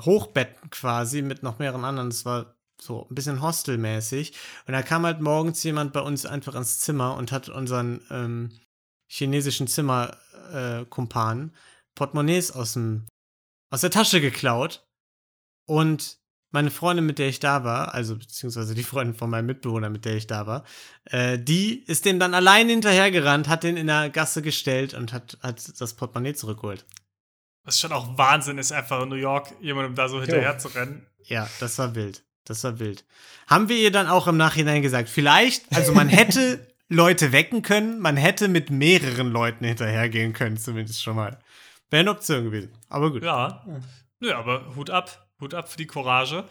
Hochbetten quasi mit noch mehreren anderen. Das war so ein bisschen hostelmäßig. Und da kam halt morgens jemand bei uns einfach ins Zimmer und hat unseren ähm, chinesischen Zimmerkumpan äh, Portemonnaies aus, dem, aus der Tasche geklaut. Und meine Freundin, mit der ich da war, also beziehungsweise die Freundin von meinem Mitbewohner, mit der ich da war, äh, die ist dem dann allein hinterhergerannt, hat den in der Gasse gestellt und hat, hat das Portemonnaie zurückgeholt.
Was schon auch Wahnsinn ist, einfach in New York jemandem da so hinterher zu rennen.
Ja, das war wild. Das war wild. Haben wir ihr dann auch im Nachhinein gesagt, vielleicht, also man hätte [laughs] Leute wecken können, man hätte mit mehreren Leuten hinterhergehen können, zumindest schon mal. Wäre eine Option gewesen. Aber gut.
Ja. Nö, aber Hut ab. Hut ab für die Courage.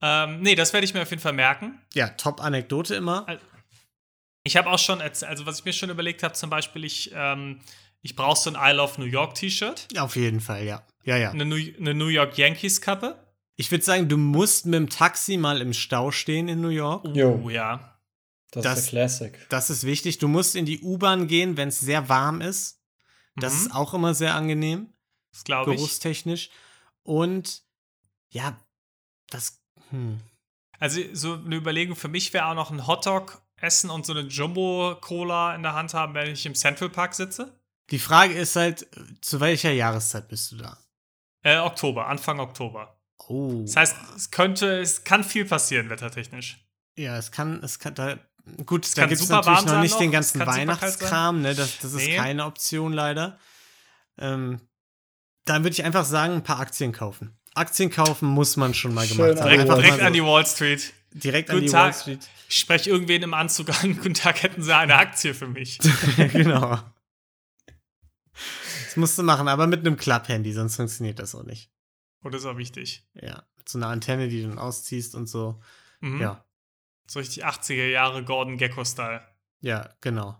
Ähm, nee, das werde ich mir auf jeden Fall merken.
Ja, Top-Anekdote immer.
Ich habe auch schon, also was ich mir schon überlegt habe, zum Beispiel, ich, ähm, ich brauche so ein I Love New York T-Shirt,
Auf jeden Fall, ja. Ja, ja.
eine New, eine New York Yankees Kappe.
Ich würde sagen, du musst mit dem Taxi mal im Stau stehen in New York.
Jo.
Oh ja.
Das,
Das-
ist der Classic.
Das ist wichtig. Du musst in die U-Bahn gehen, wenn es sehr warm ist. Das
Mhm.
ist auch immer sehr angenehm,
Das glaube ich.
geruchstechnisch. Und ja, das. Hm.
Also so eine Überlegung für mich wäre auch noch ein Hotdog essen und so eine Jumbo-Cola in der Hand haben, wenn ich im Central Park sitze.
Die Frage ist halt, zu welcher Jahreszeit bist du da?
Äh, Oktober, Anfang Oktober.
Oh.
Das heißt, es könnte, es kann viel passieren, wettertechnisch.
ja, es kann, es kann da. Gut,
Es
da gibt es
super
natürlich
warm
noch nicht
noch,
den ganzen Weihnachtskram, ne? Das, das ist
Nee.
keine Option leider. Ähm, dann würde ich einfach sagen, ein paar Aktien kaufen. Aktien kaufen muss man schon mal
Schön
gemacht haben.
Direkt, direkt
mal
an die
so,
Wall Street.
direkt an
Guten
die
Tag.
Wall Street.
Ich spreche irgendwen im Anzug an. Guten Tag, hätten Sie eine Aktie für mich? [laughs]
genau. Das musst du machen, aber mit einem Klapp-Handy, sonst funktioniert das auch nicht.
Oh, das ist auch wichtig.
Ja, mit so einer Antenne, die du dann ausziehst und so.
Mhm.
Ja,
So richtig 80er Jahre Gordon Gecko-Style.
ja, genau.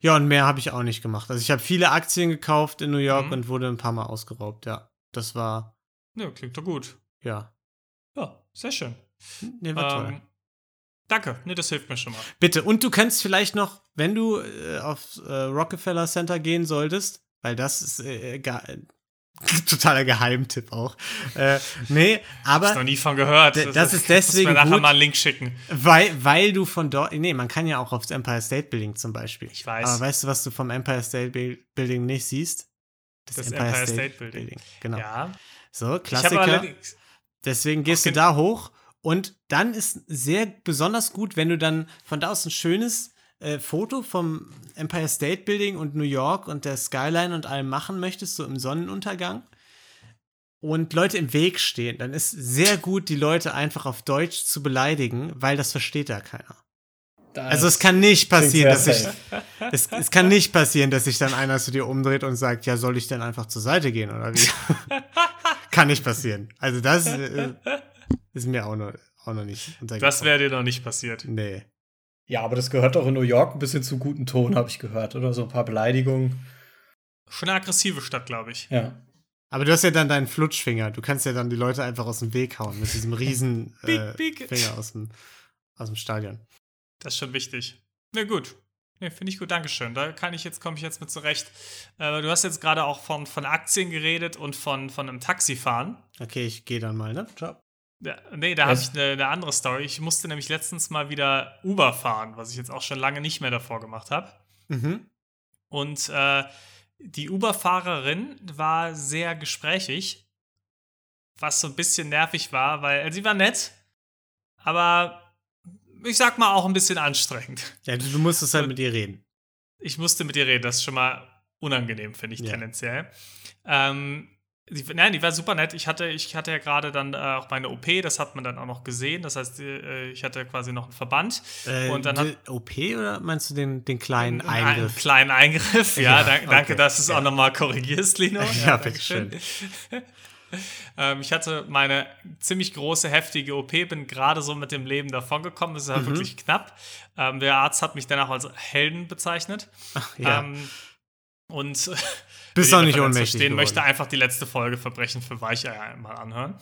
Ja, und mehr habe ich auch nicht gemacht. Also ich habe viele Aktien gekauft in New York
Mhm.
und wurde ein paar Mal ausgeraubt, ja. Das war,
Ja, klingt doch gut.
ja.
Ja, sehr schön.
Nee, war toll.
Ähm, danke, nee, das hilft mir schon mal.
Bitte, und du kannst vielleicht noch, wenn du äh, aufs äh, Rockefeller Center gehen solltest, weil das ist äh, [laughs] totaler Geheimtipp auch. Äh, nee,
Hab ich noch
aber
nie von gehört.
D- das ist [laughs] deswegen
Muss mir nachher
gut.
mal einen Link schicken.
weil, weil du von dort, nee, man kann ja auch aufs Empire State Building zum Beispiel.
Ich weiß.
Aber weißt du, was du vom Empire State Buil- Building nicht siehst?
Das Empire State Building.
Genau.
Ja.
So, Klassiker. Deswegen gehst du da hoch und dann ist sehr besonders gut, wenn du dann von da aus ein schönes äh, Foto vom Empire State Building und New York und der Skyline und allem machen möchtest, so im Sonnenuntergang. Und Leute im Weg stehen, dann ist sehr gut, die Leute einfach auf Deutsch zu beleidigen, weil das versteht da keiner. Also es kann nicht passieren, dass ich, [laughs] es, es kann nicht passieren, dass sich dann einer zu dir umdreht und sagt, ja, soll ich denn einfach zur Seite gehen oder wie? [laughs] kann nicht passieren. Also das [laughs] äh, ist mir auch noch, auch noch nicht.
Das wäre dir noch nicht passiert.
Nee.
Ja, aber das gehört doch in New York ein bisschen zu guten Ton, habe ich gehört, oder? So ein paar Beleidigungen.
Schon eine aggressive Stadt, glaube ich.
Ja.
Aber du hast ja dann deinen Flutschfinger. Du kannst ja dann die Leute einfach aus dem Weg hauen mit diesem riesen [laughs] äh,
piek.
Finger aus dem, aus dem Stadion.
Das ist schon wichtig. Na gut. Nee, finde ich gut, Dankeschön. Da kann ich jetzt, komme ich jetzt mit zurecht. Äh, du hast jetzt gerade auch von, von Aktien geredet und von, von einem Taxifahren.
Okay, ich gehe dann mal, ne? Ciao.
Ja, nee, da habe ich eine, eine, andere Story. Ich musste nämlich letztens mal wieder Uber fahren, was ich jetzt auch schon lange nicht mehr davor gemacht habe. Mhm. Und äh, die Uber-Fahrerin war sehr gesprächig, was so ein bisschen nervig war, weil also sie war nett, aber ich sag mal auch ein bisschen anstrengend.
Ja, du, du musstest halt Und mit ihr reden.
Ich musste mit ihr reden, das ist schon mal unangenehm, finde ich ja. tendenziell. Ähm, die, nein, die war super nett. Ich hatte, ich hatte ja gerade dann äh, auch meine OP, das hat man dann auch noch gesehen. Das heißt, äh, ich hatte quasi noch einen Verband.
Äh, und dann hat, OP oder meinst du den, den kleinen einen, Eingriff? Einen
kleinen Eingriff, ja. [laughs] ja danke, okay. dass du es ja. auch nochmal korrigierst, Lino. [laughs] Ja,
ja bitte schön. [laughs]
ähm, ich hatte meine ziemlich große, heftige OP, bin gerade so mit dem Leben davongekommen. Das ist halt mhm. wirklich knapp. Ähm, der Arzt hat mich danach als Helden bezeichnet. Ach, ja. Ähm, und
bist auch nicht ohnmächtig.
Verstehen möchte einfach die letzte Folge Verbrechen für Weicheier mal anhören.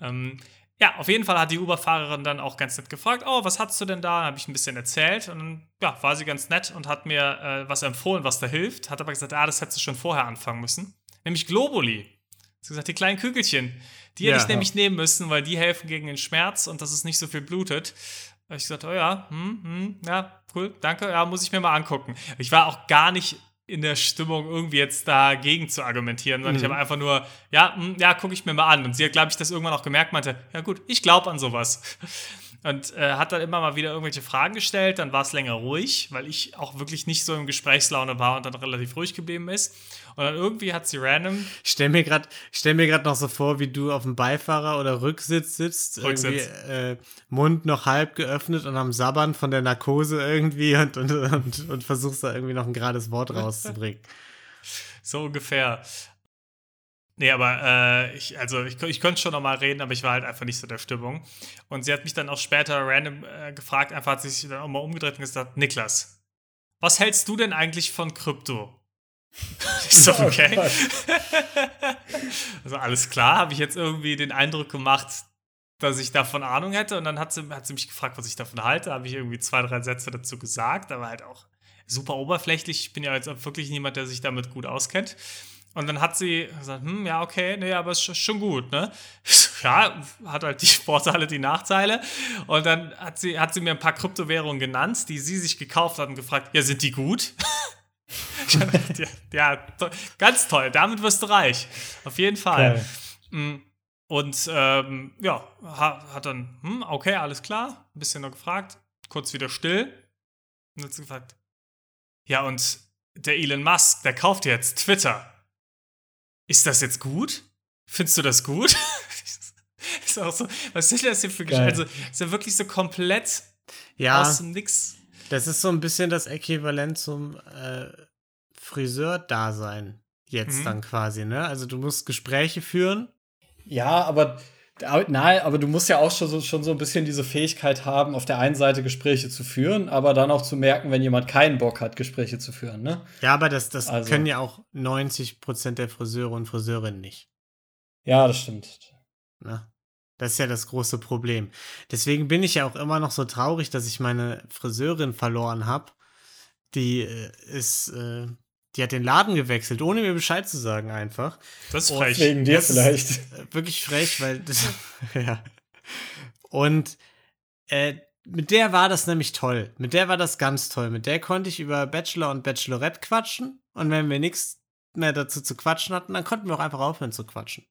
Ähm, ja, auf jeden Fall hat die Uber-Fahrerin dann auch ganz nett gefragt, oh, was hast du denn da? Habe ich ein bisschen erzählt und dann ja, war sie ganz nett und hat mir äh, was empfohlen, was da hilft. Hat aber gesagt, ah, das hättest du schon vorher anfangen müssen. Nämlich Globuli. Sie gesagt, die kleinen Kügelchen. Die ja, hätte ich nämlich nehmen müssen, weil die helfen gegen den Schmerz und dass es nicht so viel blutet. Da habe ich gesagt, oh ja, hm, hm, ja, cool, danke, ja, muss ich mir mal angucken. Ich war auch gar nicht in der Stimmung, irgendwie jetzt dagegen zu argumentieren, sondern mhm. ich habe einfach nur, ja, mh, hm, ja, gucke ich mir mal an. Und sie hat, glaube ich, das irgendwann auch gemerkt, meinte, ja gut, ich glaube an sowas. Und äh, hat dann immer mal wieder irgendwelche Fragen gestellt, dann war es länger ruhig, weil ich auch wirklich nicht so im Gesprächslaune war und dann relativ ruhig geblieben ist. Und dann irgendwie hat sie random.
Ich stell mir gerade stell noch so vor, wie du auf dem Beifahrer oder Rücksitz sitzt, Rücksitz. Äh, Mund noch halb geöffnet und am Sabbern von der Narkose irgendwie und, und, und, und versuchst da irgendwie noch ein gerades Wort rauszubringen. [laughs]
so ungefähr. Nee, aber äh, ich, also ich, ich konnte schon noch mal reden, aber ich war halt einfach nicht so der Stimmung. Und sie hat mich dann auch später random äh, gefragt, einfach hat sich dann auch mal umgedreht und gesagt, Niklas, was hältst du denn eigentlich von Krypto? [laughs] ich so, okay. [laughs] also alles klar, habe ich jetzt irgendwie den Eindruck gemacht, dass ich davon Ahnung hätte. Und dann hat sie, hat sie mich gefragt, was ich davon halte. Habe ich irgendwie zwei, drei Sätze dazu gesagt, aber halt auch super oberflächlich. Ich bin ja jetzt wirklich niemand, der sich damit gut auskennt. Und dann hat sie gesagt, hm, ja, okay, nee, aber ist schon gut, ne? [laughs] Ja, hat halt die Vorteile, die Nachteile. Und dann hat sie, hat sie mir ein paar Kryptowährungen genannt, die sie sich gekauft hat und gefragt, ja, sind die gut? [laughs] ja, to ganz toll. Damit wirst du reich. Auf jeden Fall. Okay. Mm, und ähm, ja, hat dann, hm, okay, alles klar. Ein bisschen noch gefragt. Kurz wieder still. Und hat sie gefragt, ja, und der Elon Musk, der kauft jetzt Twitter. Ist das jetzt gut? Findest du das gut? [laughs] ist auch so, was ist das hier für Geschichte? Also, ist ja wirklich so komplett
ja.
aus dem Nix
das ist so ein bisschen das Äquivalent zum äh, Friseur-Dasein jetzt mhm. dann quasi, ne? Also du musst Gespräche führen.
Ja, aber Nein, aber du musst ja auch schon so, schon so ein bisschen diese Fähigkeit haben, auf der einen Seite Gespräche zu führen, aber dann auch zu merken, wenn jemand keinen Bock hat, Gespräche zu führen, ne?
Ja, aber das, das also. können ja auch 90% der Friseure und Friseurinnen nicht.
Ja, das stimmt.
Na? Das ist ja das große Problem. Deswegen bin ich ja auch immer noch so traurig, dass ich meine Friseurin verloren habe. Die äh, ist, äh, die hat den Laden gewechselt, ohne mir Bescheid zu sagen einfach.
Das ist frech.
Wegen dir das vielleicht.
Äh, wirklich frech, weil das, [laughs] ja. Und äh, mit der war das nämlich toll. Mit der war das ganz toll. Mit der konnte ich über Bachelor und Bachelorette quatschen. Und wenn wir nichts mehr dazu zu quatschen hatten, dann konnten wir auch einfach aufhören zu quatschen.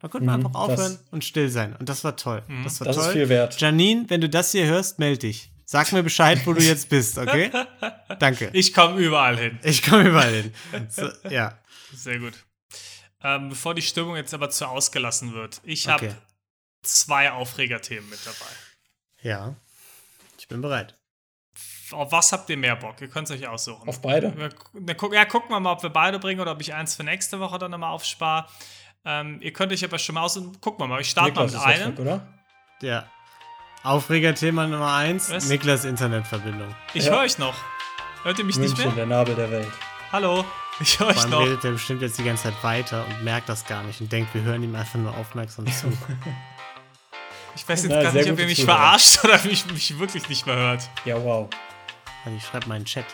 Da konnten wir mhm, einfach aufhören und still sein. Und das war toll. Mhm. Das war
das
toll.
ist viel wert.
Janine, wenn du das hier hörst, melde dich. Sag mir Bescheid, wo du jetzt bist, okay? Danke.
Ich komme überall hin.
Ich komme überall hin. So, ja.
Sehr gut. Ähm, bevor die Stimmung jetzt aber zu ausgelassen wird, ich habe okay. zwei Aufregerthemen mit dabei.
Ja. Ich bin bereit.
Auf was habt ihr mehr Bock? Ihr könnt es euch aussuchen.
Auf beide?
Ja, gucken wir mal, ob wir beide bringen oder ob ich eins für nächste Woche dann nochmal aufspare. Ähm, ihr könnt euch aber schon mal aus und gucken wir mal. Ich starte mal mit einem.
oder? Ja. Aufregerthema Nummer 1, Niklas Internetverbindung.
Ich ja. höre euch noch. Hört ihr mich München, nicht mehr?
der Nabel der Welt.
Hallo, ich höre euch noch. redet
der bestimmt jetzt die ganze Zeit weiter und merkt das gar nicht und denkt, wir hören ihm einfach nur aufmerksam zu. [laughs]
ich weiß jetzt Na, gar nicht, ob ihr mich Zuhörer. verarscht oder mich, mich wirklich nicht mehr hört.
Ja, wow.
Also ich schreibe mal in den Chat,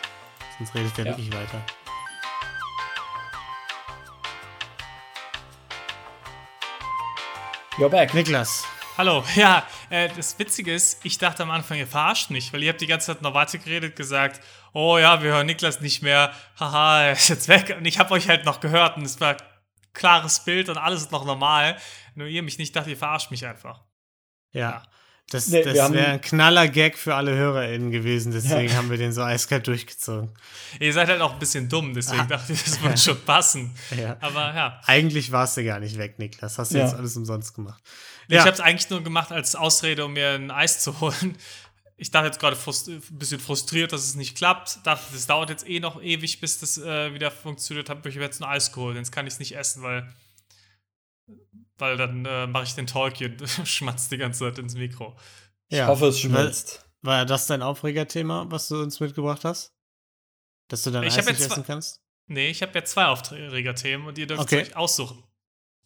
sonst redet er ja. wirklich weiter.
You're back.
Niklas,
Hallo, ja, äh, das Witzige ist, ich dachte am Anfang, ihr verarscht mich, weil ihr habt die ganze Zeit noch weitergeredet, gesagt, oh ja, wir hören Niklas nicht mehr, haha, [laughs] er ist jetzt weg. Und ich habe euch halt noch gehört und es war klares Bild und alles ist noch normal. Nur ihr mich nicht, dachte, ihr verarscht mich einfach.
Ja. Das,
Nee,
das wäre ein knaller Gag für alle HörerInnen gewesen, deswegen haben wir den so eiskalt durchgezogen.
Ihr seid halt auch ein bisschen dumm, deswegen
Ah.
dachte ich, das [laughs] wird schon passen.
Ja.
Aber ja,
Eigentlich warst du gar nicht weg, Niklas. Hast du
Ja.
jetzt alles umsonst gemacht.
Ich
Ja.
habe es eigentlich nur gemacht als Ausrede, um mir ein Eis zu holen. Ich dachte jetzt gerade frust ein bisschen frustriert, dass es nicht klappt. Dachte, das dauert jetzt eh noch ewig, bis das äh, wieder funktioniert. Habe ich mir jetzt ein Eis geholt. Jetzt kann ich es nicht essen, weil, weil dann äh, mache ich den Tolkien, [laughs] schmatzt die ganze Zeit ins Mikro.
Ja.
Ich hoffe, es
War,
schmilzt.
war das dein Aufregerthema, was du uns mitgebracht hast? Dass du dein
Ich
Eis nicht essen kannst?
Nee, ich habe ja zwei Aufträgerthemen und ihr dürft
Okay.
euch aussuchen.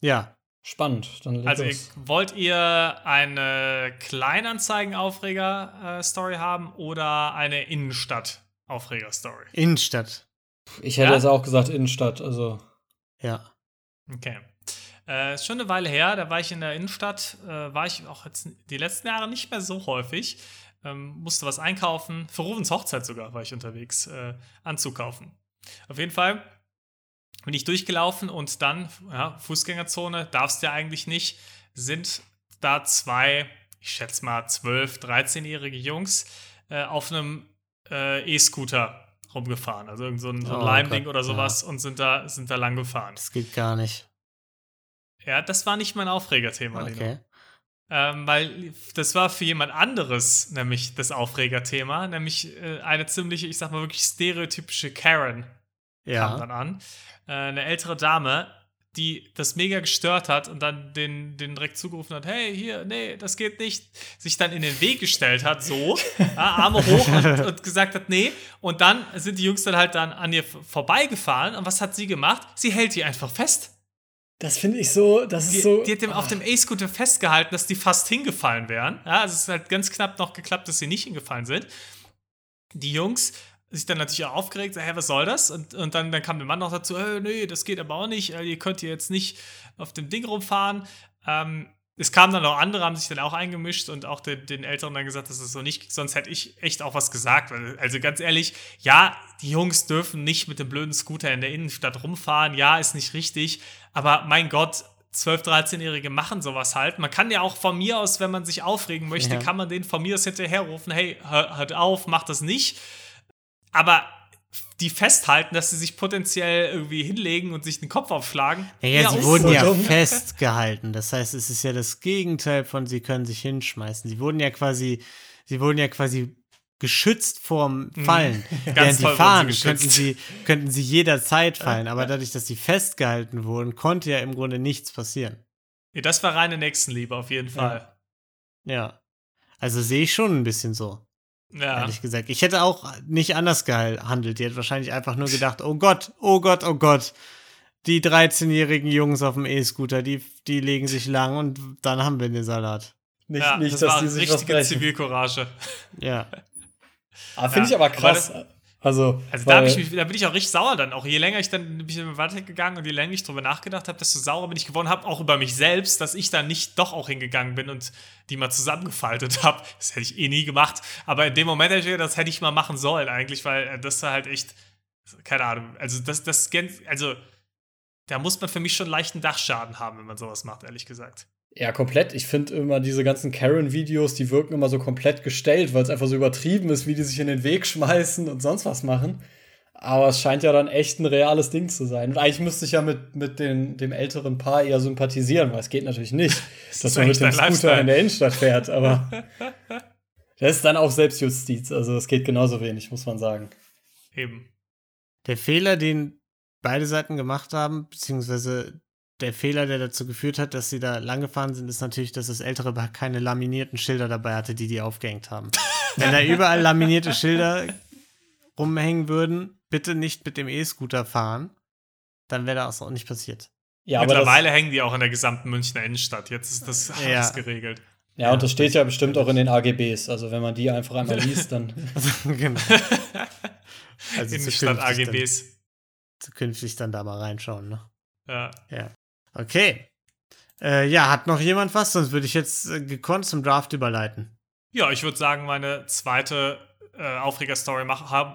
Ja.
Spannend. Dann leg
Also, ihr, wollt ihr eine Kleinanzeigen-Aufreger-Story haben oder eine Innenstadt-Aufreger-Story?
Innenstadt.
Ich hätte
Ja?
jetzt auch gesagt Innenstadt. Also
Ja.
Okay. Äh, ist schon eine Weile her, da war ich in der Innenstadt, äh, war ich auch jetzt die letzten Jahre nicht mehr so häufig. Ähm, musste was einkaufen. Für Ruvens Hochzeit sogar war ich unterwegs, äh, anzukaufen. Auf jeden Fall bin ich durchgelaufen und dann, ja, Fußgängerzone, darfst du ja eigentlich nicht, sind da zwei, ich schätze mal 12-, 13-jährige Jungs äh, auf einem äh, E-Scooter rumgefahren. Also irgend so ein, so ein
Oh
Leimding oder sowas und sind da, sind da lang gefahren.
Das geht gar nicht.
Ja, das war nicht mein Aufregerthema, Lino.
Okay.
Ähm, weil das war für jemand anderes nämlich das Aufregerthema, nämlich äh, eine ziemliche, ich sag mal wirklich stereotypische Karen kam dann
Ja.
an. Äh, eine ältere Dame, die das mega gestört hat und dann den, den direkt zugerufen hat, hey, hier, nee, das geht nicht, sich dann in den Weg gestellt hat, so, [laughs] ja, Arme hoch und, und gesagt hat, nee. Und dann sind die Jungs dann halt dann an ihr vorbeigefahren und was hat sie gemacht? Sie hält die einfach fest.
das finde ich so, das
Die,
ist so.
die hat dem auf dem A-Scooter festgehalten, dass die fast hingefallen wären. Ja, also es ist halt ganz knapp noch geklappt, dass sie nicht hingefallen sind. Die Jungs sich dann natürlich auch aufgeregt, hä, was soll das? Und, und dann, dann kam der Mann noch dazu, hey, nee, das geht aber auch nicht, äh, ihr könnt hier jetzt nicht auf dem Ding rumfahren. Ähm, es kamen dann noch andere, haben sich dann auch eingemischt und auch den, den Älteren dann gesagt, dass es so nicht geht. Sonst hätte ich echt auch was gesagt. Also ganz ehrlich, ja, die Jungs dürfen nicht mit dem blöden Scooter in der Innenstadt rumfahren. Ja, ist nicht richtig. Aber mein Gott, 12-, 13-Jährige machen sowas halt. Man kann ja auch von mir aus, wenn man sich aufregen möchte,
Ja.
kann man den von mir aus hinterherrufen, hey, hör, hört auf, mach das nicht. Aber die festhalten, dass sie sich potenziell irgendwie hinlegen und sich den Kopf aufschlagen.
Naja, sie
ist
wurden ja
dumm.
festgehalten. Das heißt, es ist ja das Gegenteil von sie können sich hinschmeißen. Sie wurden ja quasi, sie wurden ja quasi geschützt vorm Fallen. [laughs]
Ganz
Während sie fahren,
sie
könnten sie, könnten sie jederzeit fallen. Aber dadurch, dass sie festgehalten wurden, konnte ja im Grunde nichts passieren.
Ja, das war reine Nächstenliebe, auf jeden Fall.
Ja. Also sehe ich schon ein bisschen so,
Ja.
ehrlich gesagt. Ich hätte auch nicht anders gehandelt. Die hätte wahrscheinlich einfach nur gedacht, oh Gott, oh Gott, oh Gott. Die 13-jährigen Jungs auf dem E-Scooter, die, die legen sich lang und dann haben wir den Salat.
nicht,
ja,
nicht
das
dass
war
die sich
richtige. Zivilcourage.
Ja.
Ah, finde
Ja,
ich aber
aber
krass. Also,
Also da, ich mich, da bin ich auch richtig sauer dann. Auch je länger ich dann bin ich dann weitergegangen und je länger ich drüber nachgedacht habe, desto saurer bin ich geworden habe, auch über mich selbst, dass ich da nicht doch auch hingegangen bin und die mal zusammengefaltet habe. [laughs] Das hätte ich eh nie gemacht. Aber in dem Moment hätte ich gedacht, das hätte ich mal machen sollen eigentlich, weil äh, das war halt echt, keine Ahnung, also das, das, also da muss man für mich schon leichten Dachschaden haben, wenn man sowas macht, ehrlich gesagt.
Ja, komplett. Ich finde immer diese ganzen Karen-Videos, die wirken immer so komplett gestellt, weil es einfach so übertrieben ist, wie die sich in den Weg schmeißen und sonst was machen. Aber es scheint ja dann echt ein reales Ding zu sein. Und eigentlich müsste ich ja mit, mit den, dem älteren Paar eher sympathisieren, weil es geht natürlich nicht, [laughs] dass
ist
man mit dem Scooter
Lifestyle.
in der Innenstadt fährt. Aber [laughs] das ist dann auch Selbstjustiz. Also es geht genauso wenig, muss man sagen.
Eben.
Der Fehler, den beide Seiten gemacht haben, beziehungsweise der Fehler, der dazu geführt hat, dass sie da lang gefahren sind, ist natürlich, dass das ältere Paar keine laminierten Schilder dabei hatte, die die aufgehängt haben. [laughs] Wenn da überall laminierte Schilder rumhängen würden, bitte nicht mit dem E-Scooter fahren, dann wäre das auch nicht passiert.
Ja,
Mittlerweile hängen die auch in der gesamten Münchner Innenstadt. Jetzt ist das
Ja.
alles geregelt.
ja, und das steht ja bestimmt auch in den AGBs. Also wenn man die einfach einmal [laughs] liest, dann [laughs]
genau. Also
Innenstadt
zukünftig dann-
AGBs.
Zukünftig dann da mal reinschauen, ne?
Ja.
Ja. Okay. Äh, ja, hat noch jemand was? Sonst würde ich jetzt äh, gekonnt zum Draft überleiten.
Ja, ich würde sagen, meine zweite äh, Aufreger-Story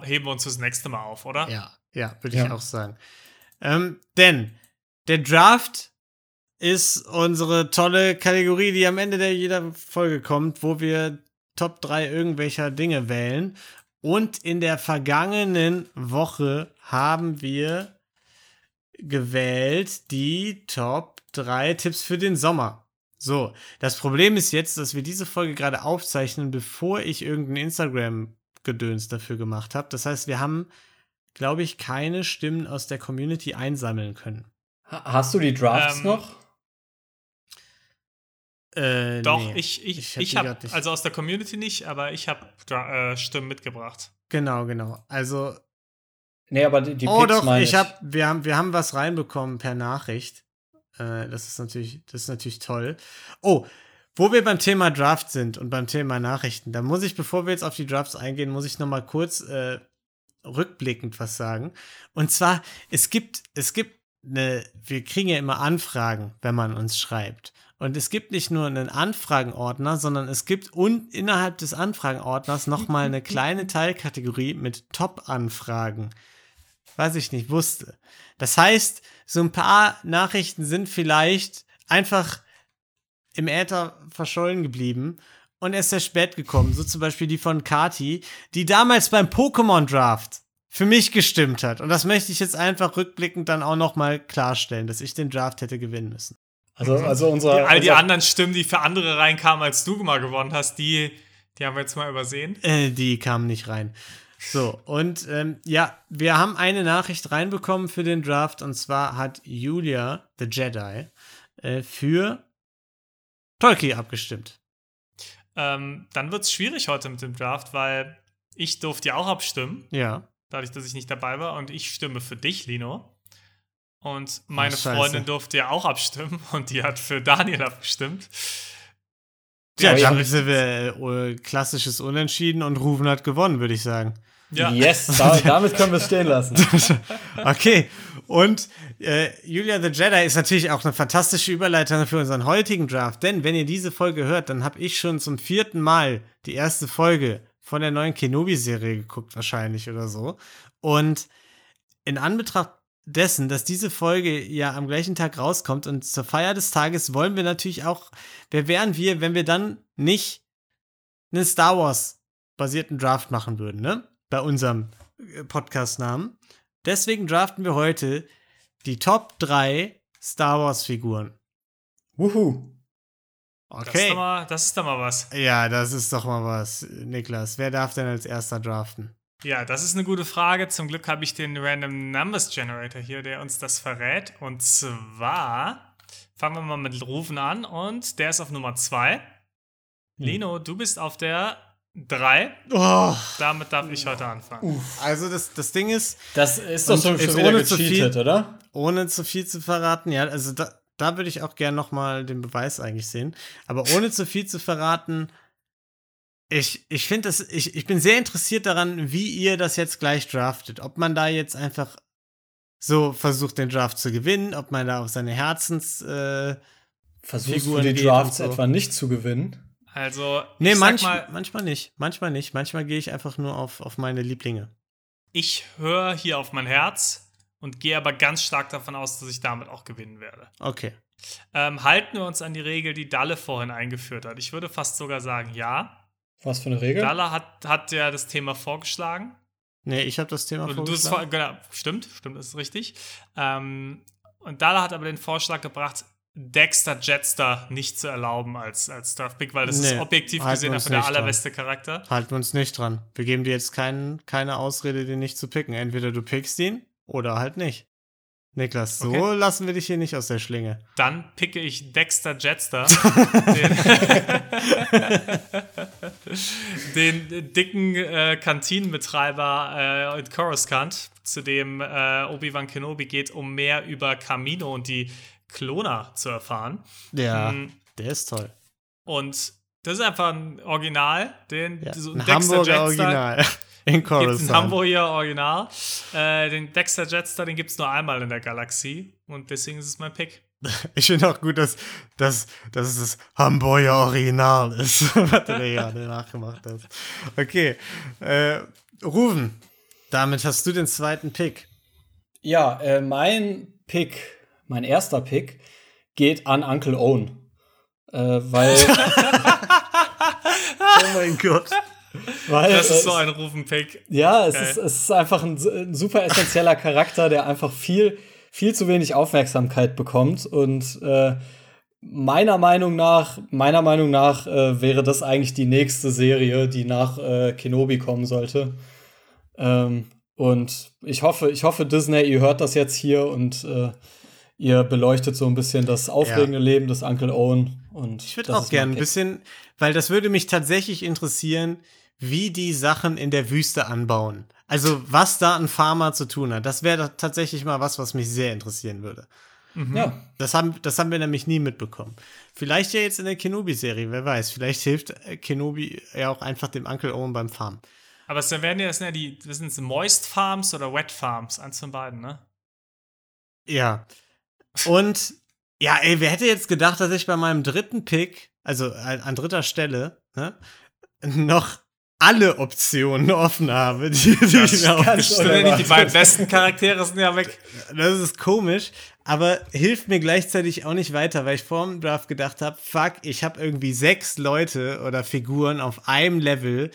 heben wir uns das nächste Mal auf, oder?
Ja, ja, würde ich
Ja.
auch sagen. Ähm, denn der Draft ist unsere tolle Kategorie, die am Ende der jeder Folge kommt, wo wir Top 3 irgendwelcher Dinge wählen. Und in der vergangenen Woche haben wir gewählt die Top 3 Tipps für den Sommer. So, das Problem ist jetzt, dass wir diese Folge gerade aufzeichnen, bevor ich irgendein Instagram-Gedöns dafür gemacht habe. Das heißt, wir haben, glaube ich, keine Stimmen aus der Community einsammeln können.
Ha- Hast du die Drafts
Ähm,
noch?
Äh,
Doch,
nee.
ich, ich,
Ich
ich, habe, also aus der Community nicht, aber ich habe äh, Stimmen mitgebracht.
Genau, genau. Also,
Nee, aber die, die
oh
Picks
doch,
meine
ich hab, wir haben, wir haben was reinbekommen per Nachricht. Äh, das ist natürlich, das ist natürlich toll. Oh, wo wir beim Thema Draft sind und beim Thema Nachrichten, da muss ich, bevor wir jetzt auf die Drafts eingehen, muss ich noch mal kurz äh, rückblickend was sagen. Und zwar, es gibt, es gibt eine, wir kriegen ja immer Anfragen, wenn man uns schreibt. Und es gibt nicht nur einen Anfragenordner, sondern es gibt und innerhalb des Anfragenordners noch mal eine [laughs] kleine Teilkategorie mit Top-Anfragen was ich nicht wusste. Das heißt, so ein paar Nachrichten sind vielleicht einfach im Äther verschollen geblieben und erst sehr spät gekommen. So zum Beispiel die von Kati, die damals beim Pokémon Draft für mich gestimmt hat. Und das möchte ich jetzt einfach rückblickend dann auch noch mal klarstellen, dass ich den Draft hätte gewinnen müssen.
Also, also unser,
Die, all die
unser
anderen Stimmen, die für andere reinkamen, als du mal gewonnen hast, die, die haben wir jetzt mal übersehen.
Äh, die kamen nicht rein. So, und ähm, ja, wir haben eine Nachricht reinbekommen für den Draft und zwar hat Julia, the Jedi, äh, für Tolkien abgestimmt.
Ähm, dann wird es schwierig heute mit dem Draft, weil ich durfte ja auch abstimmen,
Ja.
dadurch, dass ich nicht dabei war. Und ich stimme für dich, Lino. Und meine
Scheiße.
Freundin durfte ja auch abstimmen [laughs] und die hat für Daniel abgestimmt.
Ja,
Ja,
damit sind wir äh, klassisches Unentschieden und Rufen hat gewonnen, würde ich sagen.
Ja,
Yes, da, damit können wir es stehen lassen. [laughs]
Okay, und äh, Julia the Jedi ist natürlich auch eine fantastische Überleitung für unseren heutigen Draft, denn wenn ihr diese Folge hört, dann habe ich schon zum vierten Mal die erste Folge von der neuen Kenobi-Serie geguckt, wahrscheinlich oder so. Und in Anbetracht dessen, dass diese Folge ja am gleichen Tag rauskommt und zur Feier des Tages wollen wir natürlich auch, wer wären wir, wenn wir dann nicht einen Star Wars basierten Draft machen würden, ne? Bei unserem äh, Podcast-Namen. Deswegen draften wir heute die Top 3 Star Wars-Figuren.
Wuhu.
das, ist
Okay.
doch mal, das ist doch mal was.
Ja, das ist doch mal was, Niklas. Wer darf denn als erster draften?
Ja, das ist eine gute Frage. Zum Glück habe ich den Random Numbers Generator hier, der uns das verrät. Und zwar fangen wir mal mit Rufen an und der ist auf Nummer 2. Lino, du bist auf der 3.
Oh,
Damit darf ich heute anfangen.
also das, das Ding ist,
Das ist doch schon, wieder
ohne zu
gecheatet,
viel-
oder?
ohne zu viel zu verraten, ja, also da, da würde ich auch gern noch mal den Beweis eigentlich sehen. Aber ohne zu viel zu verraten, ich, ich finde das, ich, ich bin sehr interessiert daran, wie ihr das jetzt gleich draftet. Ob man da jetzt einfach so versucht, den Draft zu gewinnen, ob man da auf seine Herzens. Äh,
Versuchst
Figuren
du die Drafts
so.
etwa nicht zu gewinnen?
Also,
nee,
ich sag
manch,
mal,
manchmal nicht. Manchmal nicht. Manchmal gehe ich einfach nur auf, auf meine Lieblinge.
ich höre hier auf mein Herz und gehe aber ganz stark davon aus, dass ich damit auch gewinnen werde.
Okay.
Ähm, halten wir uns an die Regel, die Dalle vorhin eingeführt hat. Ich würde fast sogar sagen, ja.
Was für eine Regel?
Dalle hat, hat ja das Thema vorgeschlagen.
Nee, ich habe das Thema
Oder du hast vor,
vorgeschlagen.
genau, stimmt, stimmt, das ist richtig. Ähm, und Dala hat aber den Vorschlag gebracht, Dexter Jetster nicht zu erlauben als, als Draft-Pick, weil das ist
Nee,
objektiv
halten
gesehen einfach der
nicht dran.
allerbeste Charakter.
Halten wir uns nicht dran. Wir geben dir jetzt kein, keine Ausrede, den nicht zu picken. Entweder du pickst ihn oder halt nicht. Niklas, so
Okay.
lassen wir dich hier nicht aus der Schlinge.
Dann picke ich Dexter Jetster, [laughs] den, [laughs] den dicken äh, Kantinenbetreiber äh, in Coruscant, zu dem äh, Obi-Wan Kenobi geht, um mehr über Camino und die Kloner zu erfahren.
Ja,
Mm,
der ist toll.
Und das ist einfach ein Original, den
Ja,
so
ein
Dexter
Hamburger
Jetster
Original. In Coruscant.
ein Hamburger Original. Äh, den Dexter Jetster, den gibt es nur einmal in der Galaxie und deswegen ist es mein Pick. [laughs]
Ich finde auch gut, dass, dass, dass es das Hamburger Original ist, [laughs] was du da gerade nachgemacht hast. Okay. Äh, Ruven, damit hast du den zweiten Pick.
Ja, äh, mein Pick, mein erster Pick, geht an Uncle Owen. Äh, weil. [laughs]
oh mein Gott.
Weil, das ist so ein Rufen-Pick.
Ja, es ist, es ist einfach ein, ein super essentieller Charakter, der einfach viel viel zu wenig Aufmerksamkeit bekommt und äh, meiner Meinung nach, meiner Meinung nach äh, wäre das eigentlich die nächste Serie, die nach äh, Kenobi kommen sollte. Ähm, und ich hoffe, ich hoffe, Disney, ihr hört das jetzt hier und äh, ihr beleuchtet so ein bisschen das aufregende ja. Leben des Uncle Owen. Und
ich würde auch gerne ein bisschen, weil das würde mich tatsächlich interessieren, wie die Sachen in der Wüste anbauen. Also, was da ein Farmer zu tun hat, das wäre tatsächlich mal was, was mich sehr interessieren würde. Mhm. Ja. Das haben, das haben wir nämlich nie mitbekommen. Vielleicht ja jetzt in der Kenobi-Serie, wer weiß. Vielleicht hilft äh, Kenobi ja auch einfach dem Uncle Owen beim Farmen.
Aber es werden ja, das sind ja die, das sind Moist Farms oder Wet Farms, eins von beiden, ne?
Ja. Und ja, ey, wer hätte jetzt gedacht, dass ich bei meinem dritten Pick, also an dritter Stelle, ne, noch alle Optionen offen habe, die, die
das ich mir. Die beiden besten Charaktere sind ja weg.
Das ist komisch, aber hilft mir gleichzeitig auch nicht weiter, weil ich vor dem Draft gedacht habe, fuck, ich habe irgendwie sechs Leute oder Figuren auf einem Level,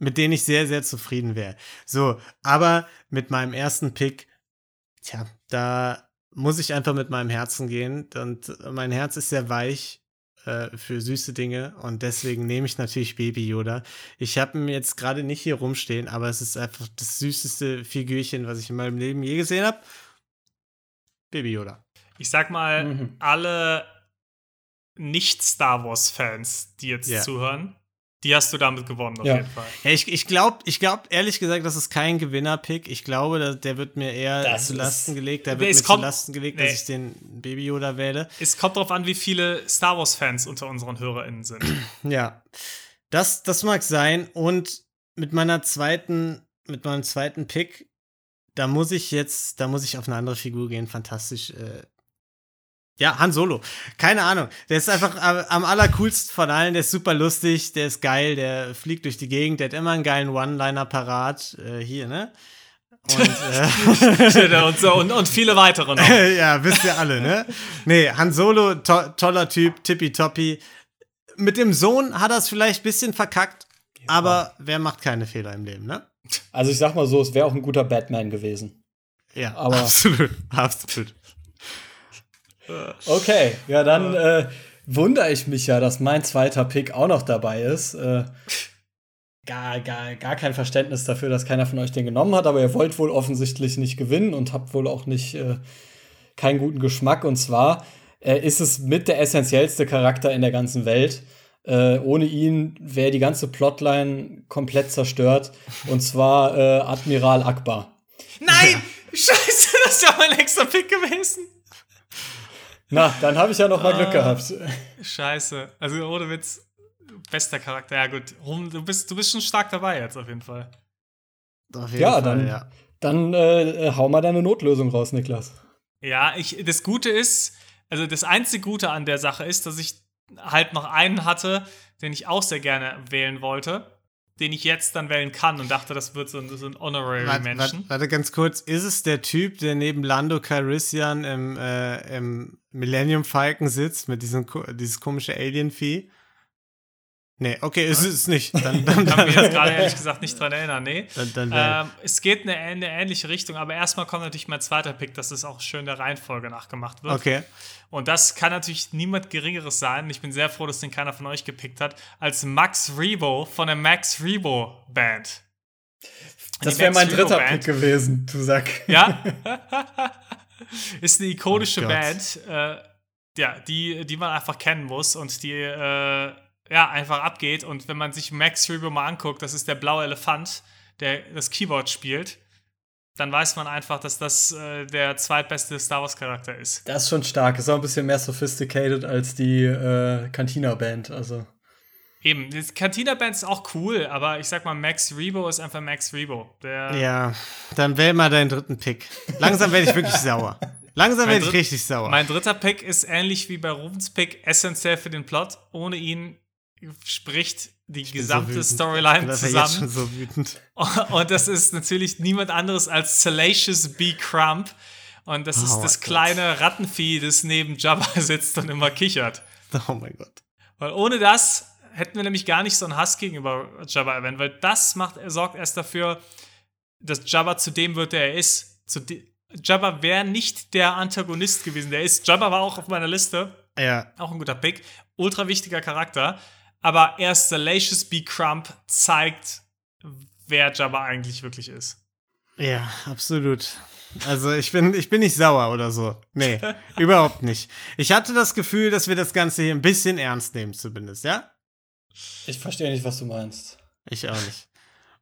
mit denen ich sehr, sehr zufrieden wäre. So, aber mit meinem ersten Pick, tja, da muss ich einfach mit meinem Herzen gehen und mein Herz ist sehr weich äh, für süße Dinge und deswegen nehme ich natürlich Baby Yoda. Ich habe ihn jetzt gerade nicht hier rumstehen, aber es ist einfach das süßeste Figürchen, was ich in meinem Leben je gesehen habe. Baby Yoda.
Ich sag mal, mhm. alle Nicht-Star Wars-Fans, die jetzt ja. zuhören, die hast du damit gewonnen, auf ja. jeden Fall.
Ja, ich ich glaube ich glaub, ehrlich gesagt, das ist kein Gewinner-Pick. Ich glaube, der, der wird mir eher das zu Lasten gelegt. Der wird mir kommt, zu Lasten gelegt, nee. dass ich den Baby Yoda wähle.
Es kommt darauf an, wie viele Star Wars-Fans unter unseren HörerInnen sind. [clears throat]
Ja. Das, das mag sein. Und mit meiner zweiten, mit meinem zweiten Pick, da muss ich jetzt, da muss ich auf eine andere Figur gehen. Fantastisch. Äh, ja, Han Solo. Keine Ahnung. Der ist einfach am allercoolsten von allen. Der ist super lustig, der ist geil, der fliegt durch die Gegend, der hat immer einen geilen One-Liner parat. Äh, hier, ne?
Und, [laughs] äh, und, so, und, und, viele weitere noch. [laughs]
ja, wisst ihr alle, ne? Nee, Han Solo, to toller Typ, tippitoppi. Mit dem Sohn hat er es vielleicht ein bisschen verkackt, ja. aber wer macht keine Fehler im Leben, ne?
Also ich sag mal so, es wäre auch ein guter Batman gewesen.
Ja, aber [laughs] absolut, absolut.
Okay, ja, dann äh, wundere ich mich ja, dass mein zweiter Pick auch noch dabei ist. Äh, gar, gar, gar kein Verständnis dafür, dass keiner von euch den genommen hat, aber ihr wollt wohl offensichtlich nicht gewinnen und habt wohl auch nicht äh, keinen guten Geschmack. Und zwar äh, ist es mit der essentiellste Charakter in der ganzen Welt. Äh, ohne ihn wäre die ganze Plotline komplett zerstört. Und zwar äh, Admiral Akbar.
Nein! Scheiße, das ist ja mein extra Pick gewesen.
Na, dann habe ich ja noch mal Glück ah, gehabt.
Scheiße. Also ohne Witz, bester Charakter. Ja gut, du bist, du bist schon stark dabei jetzt auf jeden Fall.
Auf jeden ja, Fall, dann, ja. dann äh, hau mal deine Notlösung raus, Niklas.
Ja, ich, das Gute ist, also das einzige Gute an der Sache ist, dass ich halt noch einen hatte, den ich auch sehr gerne wählen wollte den ich jetzt dann wählen kann und dachte, das wird so ein, so ein Honorary warte.
Warte, warte, ganz kurz, ist es der Typ, der neben Lando Calrissian im, äh, im Millennium Falcon sitzt mit diesem dieses komische Alien-Vieh? Nee, okay, ist es nicht.
Dann, [laughs] dann, kann mich jetzt [laughs] gerade ehrlich gesagt nicht dran erinnern. Nee. Dann, dann ähm, es geht in eine, eine, ähnliche Richtung, aber erstmal kommt natürlich mein zweiter Pick, dass es auch schön der Reihenfolge nachgemacht wird.
Okay.
Und das kann natürlich niemand Geringeres sein. Ich bin sehr froh, dass den keiner von euch gepickt hat, als Max Rebo von der Max Rebo Band.
Das wäre mein dritter Band. Pick gewesen, du Sack.
Ja. [laughs] Ist eine ikonische oh Band, äh, ja, die, die man einfach kennen muss und die äh, ja, einfach abgeht. Und wenn man sich Max Rebo mal anguckt, das ist der blaue Elefant, der das Keyboard spielt, dann weiß man einfach, dass das äh, der zweitbeste Star Wars-Charakter ist.
Das ist schon stark. Ist auch ein bisschen mehr sophisticated als die äh, Cantina-Band. Also.
Eben, die Cantina-Band ist auch cool, aber ich sag mal, Max Rebo ist einfach Max Rebo.
Der ja, dann wähl mal deinen dritten Pick. Langsam werde ich wirklich sauer. Langsam werde ich richtig sauer.
Mein dritter Pick ist ähnlich wie bei Rubens Pick essentiell für den Plot. Ohne ihn spricht die
so
gesamte.
Ich
Storyline zusammen.
so wütend. [laughs]
Und das ist natürlich niemand anderes als Salacious B. Crump. Und das
Oh
ist das
Gott.
kleine Rattenvieh, das neben Jabba [laughs] sitzt und immer kichert.
Oh mein Gott.
Weil ohne das hätten wir nämlich gar nicht so einen Hass gegenüber Jabba erwähnt, weil das macht, er sorgt erst dafür, dass Jabba zu dem wird, der er ist. Jabba wäre nicht der Antagonist gewesen, der ist. Jabba war auch auf meiner Liste,
Ja,
auch ein guter Pick, ultra wichtiger Charakter, aber erst Salacious B. Crump zeigt, wer Jabba eigentlich wirklich ist.
ja, absolut. Also ich bin, ich bin nicht sauer oder so. Nee, [laughs] überhaupt nicht. Ich hatte das Gefühl, dass wir das Ganze hier ein bisschen ernst nehmen, zumindest, ja?
Ich verstehe nicht, was du meinst.
Ich auch nicht.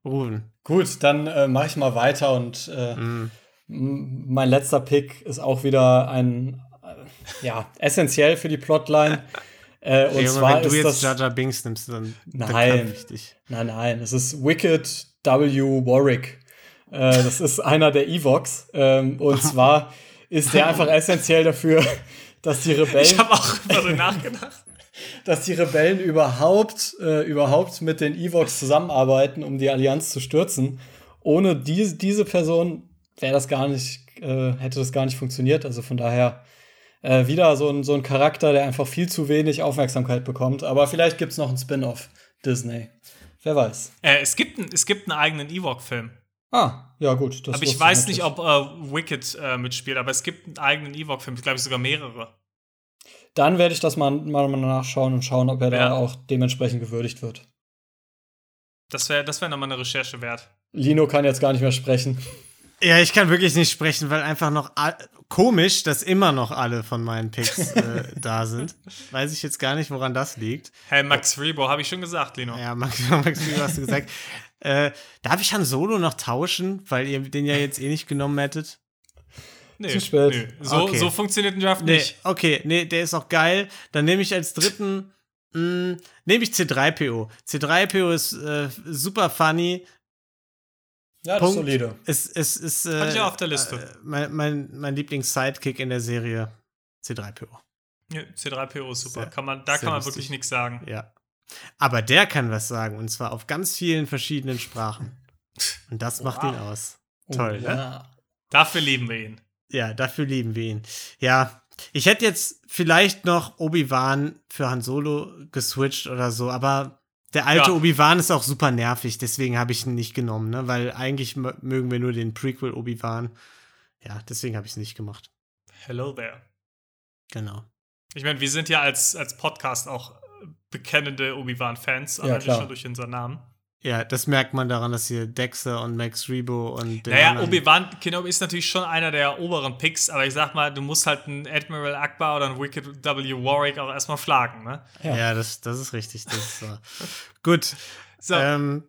Ruben.
Gut, dann äh, mache ich mal weiter und äh,
Mm.
mein letzter Pick ist auch wieder ein, äh, ja, essentiell für die Plotline. [laughs] Äh, und
Junge,
zwar
wenn du
ist
jetzt
das,
Jar Binks nimmst, dann, dann
Nein.
dich.
Nein, nein, es ist Wicked W. Warwick. Äh, das ist einer der Evox. Ähm, und [laughs] zwar ist der einfach essentiell dafür, [laughs] dass die Rebellen,
Ich habe auch über den nachgedacht. [laughs]
dass die Rebellen überhaupt, äh, überhaupt mit den Evox zusammenarbeiten, um die Allianz zu stürzen. Ohne diese, diese Person wäre das gar nicht, äh, hätte das gar nicht funktioniert. Also von daher äh, wieder so ein, so ein Charakter, der einfach viel zu wenig Aufmerksamkeit bekommt. Aber vielleicht gibt es noch einen Spin-off Disney. Wer weiß.
Äh, es, gibt ein, es gibt einen eigenen Ewok-Film.
Ah, ja gut.
Aber ich weiß nicht, ob äh, Wicked äh, mitspielt, aber es gibt einen eigenen Ewok-Film, glaube ich sogar mehrere.
Dann werde ich das mal, mal nachschauen und schauen, ob er
Ja.
da auch dementsprechend gewürdigt wird.
Das wäre das wär nochmal eine Recherche wert.
Lino kann jetzt gar nicht mehr sprechen.
Ja, ich kann wirklich nicht sprechen, weil einfach noch komisch, dass immer noch alle von meinen Picks äh, [laughs] da sind. Weiß ich jetzt gar nicht, woran das liegt.
Hey, Max Rebo, habe ich schon gesagt, Lino.
Ja, Max, [laughs] Max wie hast du gesagt. äh, darf ich Han Solo noch tauschen, weil ihr den ja jetzt eh nicht genommen hättet?
nee,
zu spät.
Nee. So,
Okay.
so funktioniert ein Draft
Nee,
nicht.
okay, nee, der ist auch geil. Dann nehme ich als dritten, mh, nehme ich C3PO. C3PO ist äh, super funny.
Ja, das
Punkt.
ist solide.
Es, es ist äh,
Hatte ich auch auf der Liste.
Äh, mein mein, mein Lieblings-Sidekick in der Serie C3PO.
Ja, C3PO ist super.
Sehr-
kann man, da kann man
lustig.
wirklich nichts sagen.
Ja. Aber der kann was sagen und zwar auf ganz vielen verschiedenen Sprachen. Und das [laughs] macht
Wow.
ihn aus. Toll,
oh,
ne?
ja.
Dafür lieben wir ihn.
Ja, dafür lieben wir ihn. Ja, ich hätte jetzt vielleicht noch Obi-Wan für Han Solo geswitcht oder so, aber der alte
Ja.
Obi-Wan ist auch super nervig, deswegen habe ich ihn nicht genommen, ne? Weil eigentlich mö- mögen wir nur den Prequel Obi-Wan. Ja, deswegen habe ich es nicht gemacht.
Hello there.
Genau.
Ich meine, wir sind ja als, als Podcast auch äh, bekennende Obi-Wan-Fans,
Ja,
allein
klar.
schon durch unseren Namen.
Ja, das merkt man daran, dass hier Dexter und Max Rebo und der
Naja, Obi-Wan Kenobi ist natürlich schon einer der oberen Picks, aber ich sag mal, du musst halt einen Admiral Akbar oder einen Wicked W. Warwick auch erstmal schlagen, ne?
Ja.
Ja, das, das ist richtig. Das ist so. [laughs] Gut.
So,
Ähm,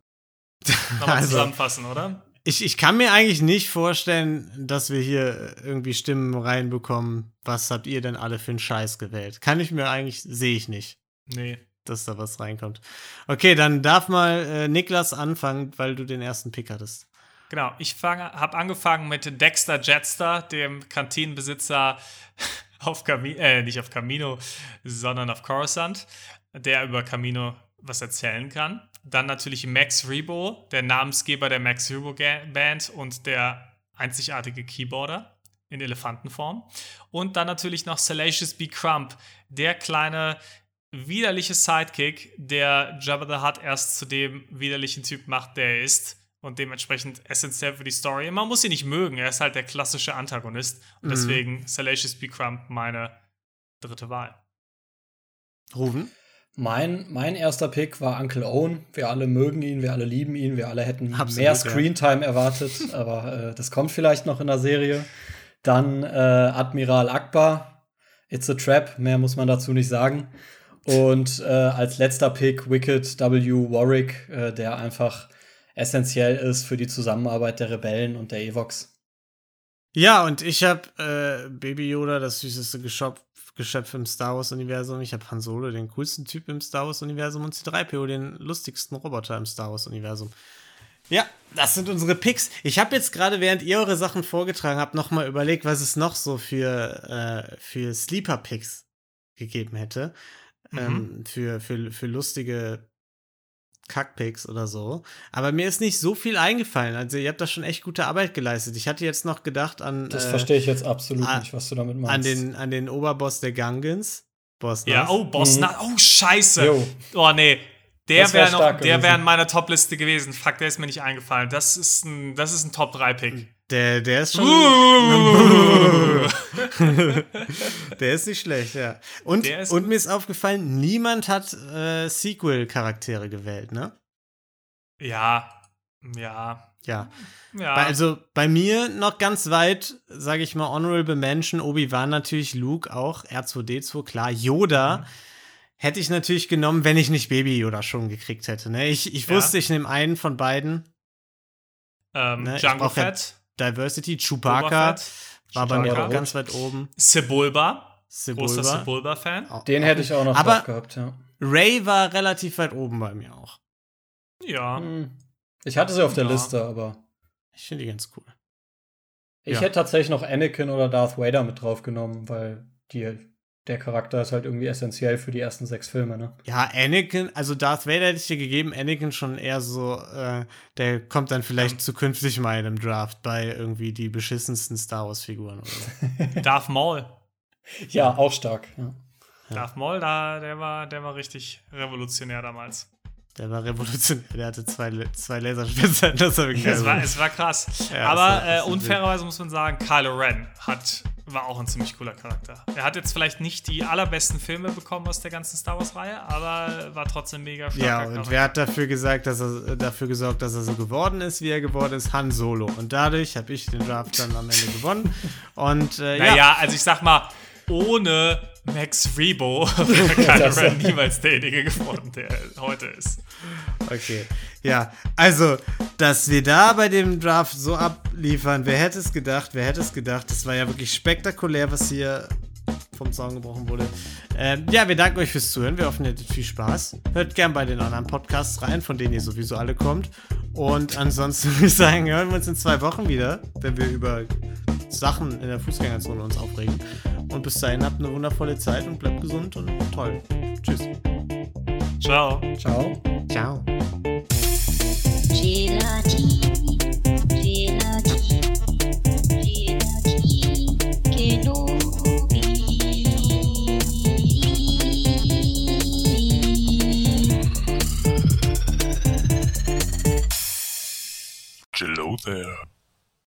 nochmal [laughs]
also-
zusammenfassen, oder?
Ich, ich kann mir eigentlich nicht vorstellen, dass wir hier irgendwie Stimmen reinbekommen. Was habt ihr denn alle für einen Scheiß gewählt? Kann ich mir eigentlich, sehe ich nicht,
Nee.
Dass da was reinkommt. Okay, dann darf mal äh, Niklas anfangen, weil du den ersten Pick hattest.
Genau, ich habe angefangen mit Dexter Jetster, dem Kantinenbesitzer [laughs] auf Camino, äh, nicht auf Camino, sondern auf Coruscant, der über Camino was erzählen kann. Dann natürlich Max Rebo, der Namensgeber der Max Rebo Band und der einzigartige Keyboarder in Elefantenform. Und dann natürlich noch Salacious B. Crump, der kleine widerliche Sidekick, der Jabba the Hutt erst zu dem widerlichen Typ macht, der er ist. Und dementsprechend essentiell für die Story. Man muss ihn nicht mögen, er ist halt der klassische Antagonist. Und
Mhm.
deswegen Salacious B. Crump meine dritte Wahl.
Rufen?
Mein, mein erster Pick war Uncle Owen. Wir alle mögen ihn, wir alle lieben ihn, wir alle hätten
Absolut,
mehr
ja.
Screentime erwartet, [laughs] aber äh, das kommt vielleicht noch in der Serie. Dann äh, Admiral Akbar, It's a Trap, mehr muss man dazu nicht sagen. Und äh, als letzter Pick Wicked W. Warwick, äh, der einfach essentiell ist für die Zusammenarbeit der Rebellen und der Evox.
Ja, und ich habe äh, Baby Yoda, das süßeste Geschöpf, Geschöpf im Star Wars-Universum. Ich habe Han Solo, den coolsten Typ im Star Wars-Universum. Und C3PO, den lustigsten Roboter im Star Wars-Universum. Ja, das sind unsere Picks. Ich habe jetzt gerade, während ihr eure Sachen vorgetragen habt, nochmal überlegt, was es noch so für, äh, für Sleeper-Picks gegeben hätte.
Mhm.
Ähm, für, für, für lustige Kackpicks oder so. Aber mir ist nicht so viel eingefallen. Also ihr habt da schon echt gute Arbeit geleistet. Ich hatte jetzt noch gedacht an.
Das
äh,
verstehe ich jetzt absolut
ah,
nicht, was du damit meinst.
an den, an den Oberboss der Gungans. Boss
Ja, oh, Boss
Mhm.
Oh, scheiße.
Jo.
Oh, nee. Der
Das wär
wäre noch, der wäre in meiner Top-Liste gewesen. Fuck, der ist mir nicht eingefallen. Das ist ein, das ist ein Top-3-Pick.
Der, der ist schon. [laughs] Der ist nicht schlecht, ja. Und, und mir ist aufgefallen, niemand hat äh, Sequel-Charaktere gewählt, ne?
ja, ja,
Ja.
ja.
Bei, also bei mir noch ganz weit, sage ich mal, Honorable Mention, Obi-Wan natürlich, Luke auch, R2D2, klar, Yoda.
Mhm.
Hätte ich natürlich genommen, wenn ich nicht Baby Yoda schon gekriegt hätte. Ne? Ich, ich
Ja.
wusste, ich nehme einen von beiden.
ähm,
ne,
Django
ja
Fett,
Diversity, Chewbacca war bei mir auch ganz weit oben.
Sebulba, großer
Sebulba.
Sebulba-Fan.
Auch-
Den hätte ich auch noch
Aber-
drauf gehabt, ja.
Ray war relativ weit oben bei mir auch.
Ja.
Hm. Ich hatte sie auf der
Ja.
Liste, aber
Ich finde die ganz cool.
ich
Ja.
hätte tatsächlich noch Anakin oder Darth Vader mit drauf genommen, weil die, der Charakter ist halt irgendwie essentiell für die ersten sechs Filme, ne?
Ja, Anakin, also Darth Vader hätte ich dir gegeben, Anakin schon eher so, äh, der kommt dann vielleicht
Ähm.
zukünftig mal in einem Draft bei irgendwie die beschissensten Star Wars-Figuren oder so. [laughs]
Darth Maul.
Ja, auch stark. Ja.
Darth Maul, da, der war, der war richtig revolutionär damals.
Der war revolutionär, der hatte zwei, zwei Laserspitzen, das habe ich
Es war, es war krass.
Ja,
Aber äh, unfairerweise muss man sagen, Kylo Ren hat, war auch ein ziemlich cooler Charakter. Er hat jetzt vielleicht nicht die allerbesten Filme bekommen aus der ganzen Star Wars-Reihe, aber war trotzdem mega starker
Ja, und wer hat dafür gesagt, dass er dafür gesorgt, dass er so geworden ist, wie er geworden ist? Han Solo. Und dadurch habe ich den Draft dann am Ende gewonnen. Und äh,
Naja,
ja,
also ich sag mal, ohne Max Rebo [laughs] [laughs] wäre Kylo niemals derjenige geworden, der er heute ist.
okay. Ja, also, dass wir da bei dem Draft so abliefern, wer hätte es gedacht, wer hätte es gedacht? Das war ja wirklich spektakulär, was hier vom Zaun gebrochen wurde. Ähm, ja, wir danken euch fürs Zuhören. Wir hoffen, ihr hattet viel Spaß. Hört gern bei den anderen Podcasts rein, von denen ihr sowieso alle kommt. Und ansonsten [laughs] würde ich sagen, hören wir uns in zwei Wochen wieder, wenn wir über Sachen in der Fußgängerzone uns aufregen. Und bis dahin habt eine wundervolle Zeit und bleibt gesund und toll. Tschüss.
Ciao.
Ciao.
Ciao.
Gelati,
Hello there.